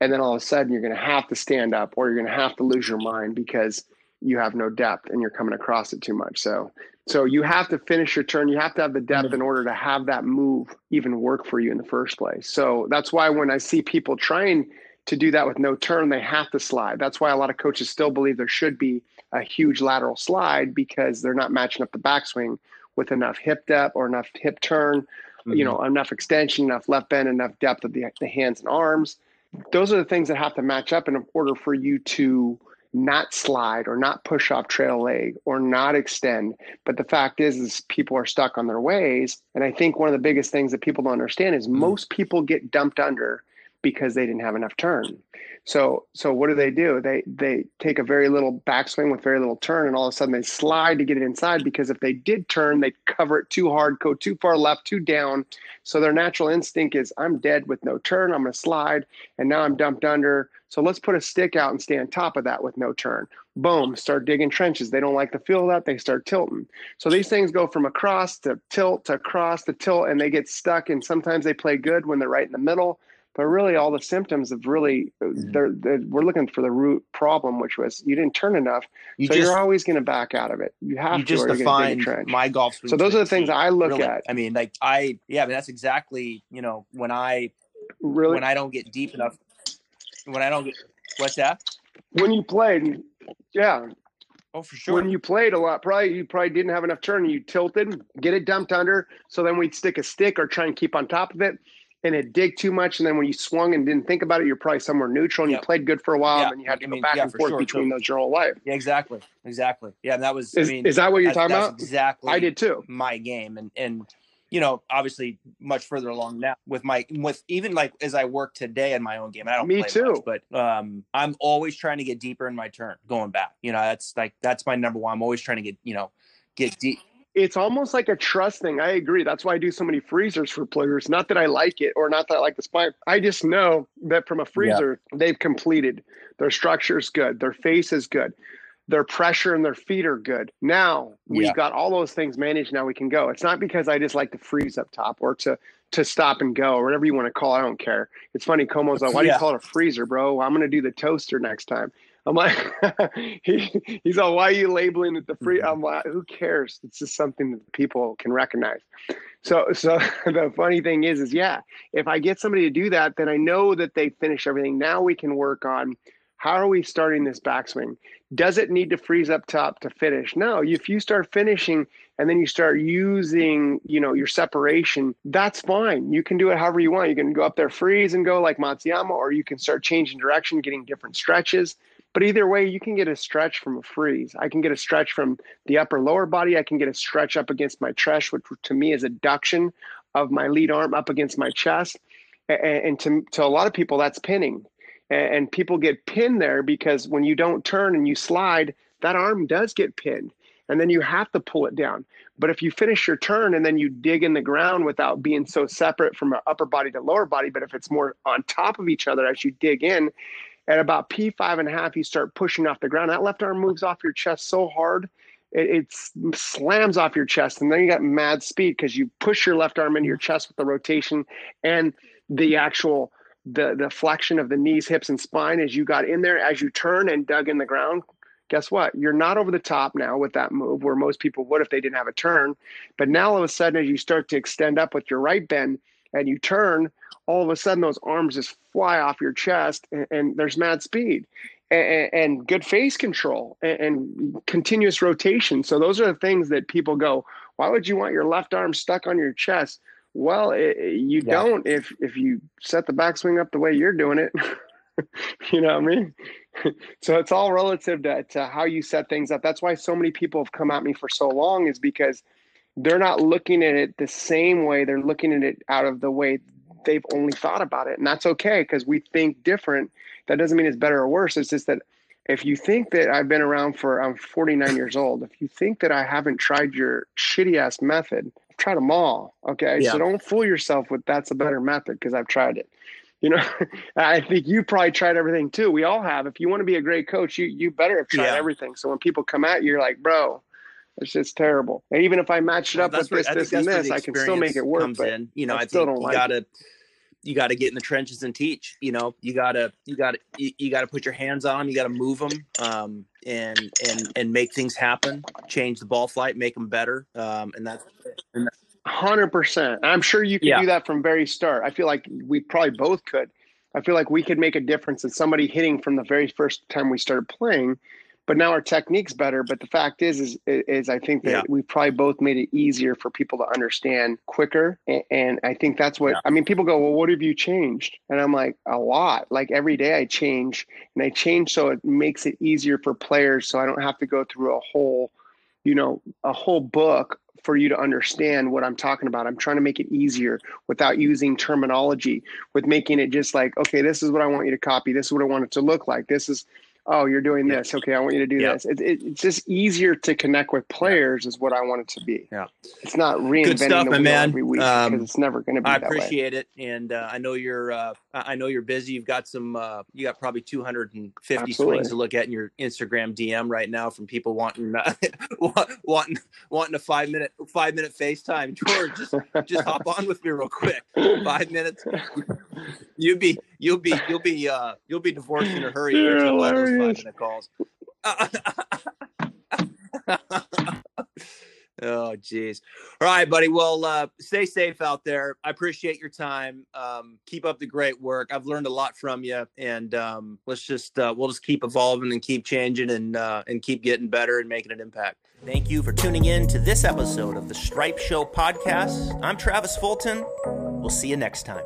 And then all of a sudden, you're going to have to stand up or you're going to have to lose your mind because you have no depth and you're coming across it too much. So, so you have to finish your turn. You have to have the depth in order to have that move even work for you in the first place. So that's why when I see people trying to do that with no turn, they have to slide. That's why a lot of coaches still believe there should be a huge lateral slide because they're not matching up the backswing with enough hip depth or enough hip turn, mm-hmm. you know, enough extension, enough left bend, enough depth of the, the hands and arms. Those are the things that have to match up in order for you to not slide or not push off trail leg or not extend. But the fact is, is people are stuck on their ways. And I think one of the biggest things that people don't understand is mm-hmm. most people get dumped under because they didn't have enough turn. So so what do they do? They they take a very little backswing with very little turn, and all of a sudden they slide to get it inside because if they did turn, they cover it too hard, go too far left, too down. So their natural instinct is I'm dead with no turn. I'm gonna slide, and now I'm dumped under. So let's put a stick out and stay on top of that with no turn. Boom, start digging trenches. They don't like the feel of that. They start tilting. So these things go from across to tilt to cross to tilt, and they get stuck. And sometimes they play good when they're right in the middle but really all the symptoms of really mm-hmm. they're, they're, we're looking for the root problem which was you didn't turn enough you so just, you're always going to back out of it you have you to just define my golf so those are the things i look really. at i mean like i yeah I mean, that's exactly you know when i really when i don't get deep enough when i don't get what's that when you played yeah Oh, for sure. When you played a lot, probably you probably didn't have enough turn. You tilted, get it dumped under. So then we'd stick a stick or try and keep on top of it and it dig too much, and then when you swung and didn't think about it, you're probably somewhere neutral, and yep. you played good for a while, and you had to I go mean, back yeah, and forth sure. between so, those your whole life. Yeah, exactly, exactly. Yeah, that was. Is, I mean, is that what you're talking about? Exactly. I did too. My game, and and you know, obviously much further along now with my with even like as I work today in my own game. I don't me too, much, but um, I'm always trying to get deeper in my turn, going back. You know, that's like that's my number one. I'm always trying to get you know get deep it's almost like a trust thing. I agree. That's why I do so many freezers for players. Not that I like it or not that I like the spine. I just know that from a freezer, yeah. they've completed. Their structure is good. Their face is good. Their pressure and their feet are good. Now we've yeah. got all those things managed. Now we can go. It's not because I just like to freeze up top or to to stop and go or whatever you want to call. It. I don't care. It's funny. Como's like, why do you call it a freezer, bro? I'm going to do the toaster next time. I'm like, he, he's all, why are you labeling it the free? Mm-hmm. I'm like, who cares? It's just something that people can recognize. So, so the funny thing is, is yeah, if I get somebody to do that, then I know that they finish everything. Now we can work on how are we starting this backswing? Does it need to freeze up top to finish? No, if you start finishing and then you start using, you know, your separation, that's fine. You can do it however you want. You can go up there, freeze and go like Matsuyama, or you can start changing direction, getting different stretches. But either way, you can get a stretch from a freeze. I can get a stretch from the upper lower body. I can get a stretch up against my chest, which to me is adduction of my lead arm up against my chest. And, to, to a lot of people, that's pinning. And people get pinned there because when you don't turn and you slide, that arm does get pinned. And then you have to pull it down. But if you finish your turn and then you dig in the ground without being so separate from upper body to lower body, but if it's more on top of each other as you dig in, at about P5 and a half, you start pushing off the ground. That left arm moves off your chest so hard, it, it slams off your chest. And then you got mad speed because you push your left arm into your chest with the rotation and the actual the the flexion of the knees, hips, and spine as you got in there, as you turn and dug in the ground. Guess what? You're not over the top now with that move where most people would if they didn't have a turn. But now all of a sudden, as you start to extend up with your right bend and you turn, all of a sudden those arms just fly off your chest and, and there's mad speed and, and good face control and, and, continuous rotation. So those are the things that people go, why would you want your left arm stuck on your chest? Well, it, you yeah. don't if if you set the backswing up the way you're doing it. you know what I mean? so it's all relative to, to how you set things up. That's why so many people have come at me for so long is because they're not looking at it the same way. They're looking at it out of the way they've only thought about it, and that's okay because we think different. That doesn't mean it's better or worse. It's just that if you think that I've been around for I'm 49 years old, if you think that I haven't tried your shitty ass method, I've tried them all. Okay, yeah. so don't fool yourself with that's a better method because I've tried it. You know, I think you probably tried everything too. We all have. If you want to be a great coach, you you better have tried yeah. everything. So when people come at you, you're like, bro, it's just terrible. And even if I match it up well, with this, this, and this, I can still make it work. But in. You know, I, I still don't you like gotta it. you gotta get in the trenches and teach. You know, you gotta you gotta you, you gotta put your hands on them. You gotta move them, um, and and and make things happen. Change the ball flight, make them better. Um, and that's. And that's Hundred percent. I'm sure you can yeah. do that from very start. I feel like we probably both could. I feel like we could make a difference in somebody hitting from the very first time we started playing but now our technique's better. But the fact is, is, is I think that yeah. we probably both made it easier for people to understand quicker. And, and I think that's what, yeah. I mean, people go, well, what have you changed? And I'm like, a lot. Like every day I change and I change so it makes it easier for players. So I don't have to go through a whole, you know, a whole book for you to understand what I'm talking about. I'm trying to make it easier without using terminology, with making it just like, okay, this is what I want you to copy. This is what I want it to look like. This is oh, you're doing this. Okay, I want you to do yep. this. It, it, it's just easier to connect with players, is what I want it to be. Yeah, it's not reinventing stuff, the wheel man. every week um, because it's never going to be. I appreciate way. it, and uh, I know you're. Uh, I know you're busy. You've got some. Uh, you got probably 250 Absolutely. swings to look at in your Instagram DM right now from people wanting uh, wanting wanting a five minute five minute FaceTime. George, just just hop on with me real quick. Five minutes. You'll be you'll be you'll be uh you'll be divorced in a hurry. You're those five minute calls. oh jeez. All right buddy. Well uh stay safe out there. I appreciate your time. Um keep up the great work. I've learned a lot from you and um let's just uh we'll just keep evolving and keep changing and uh and keep getting better and making an impact. Thank you for tuning in to this episode of the stripe show podcast. I'm travis fulton. We'll see you next time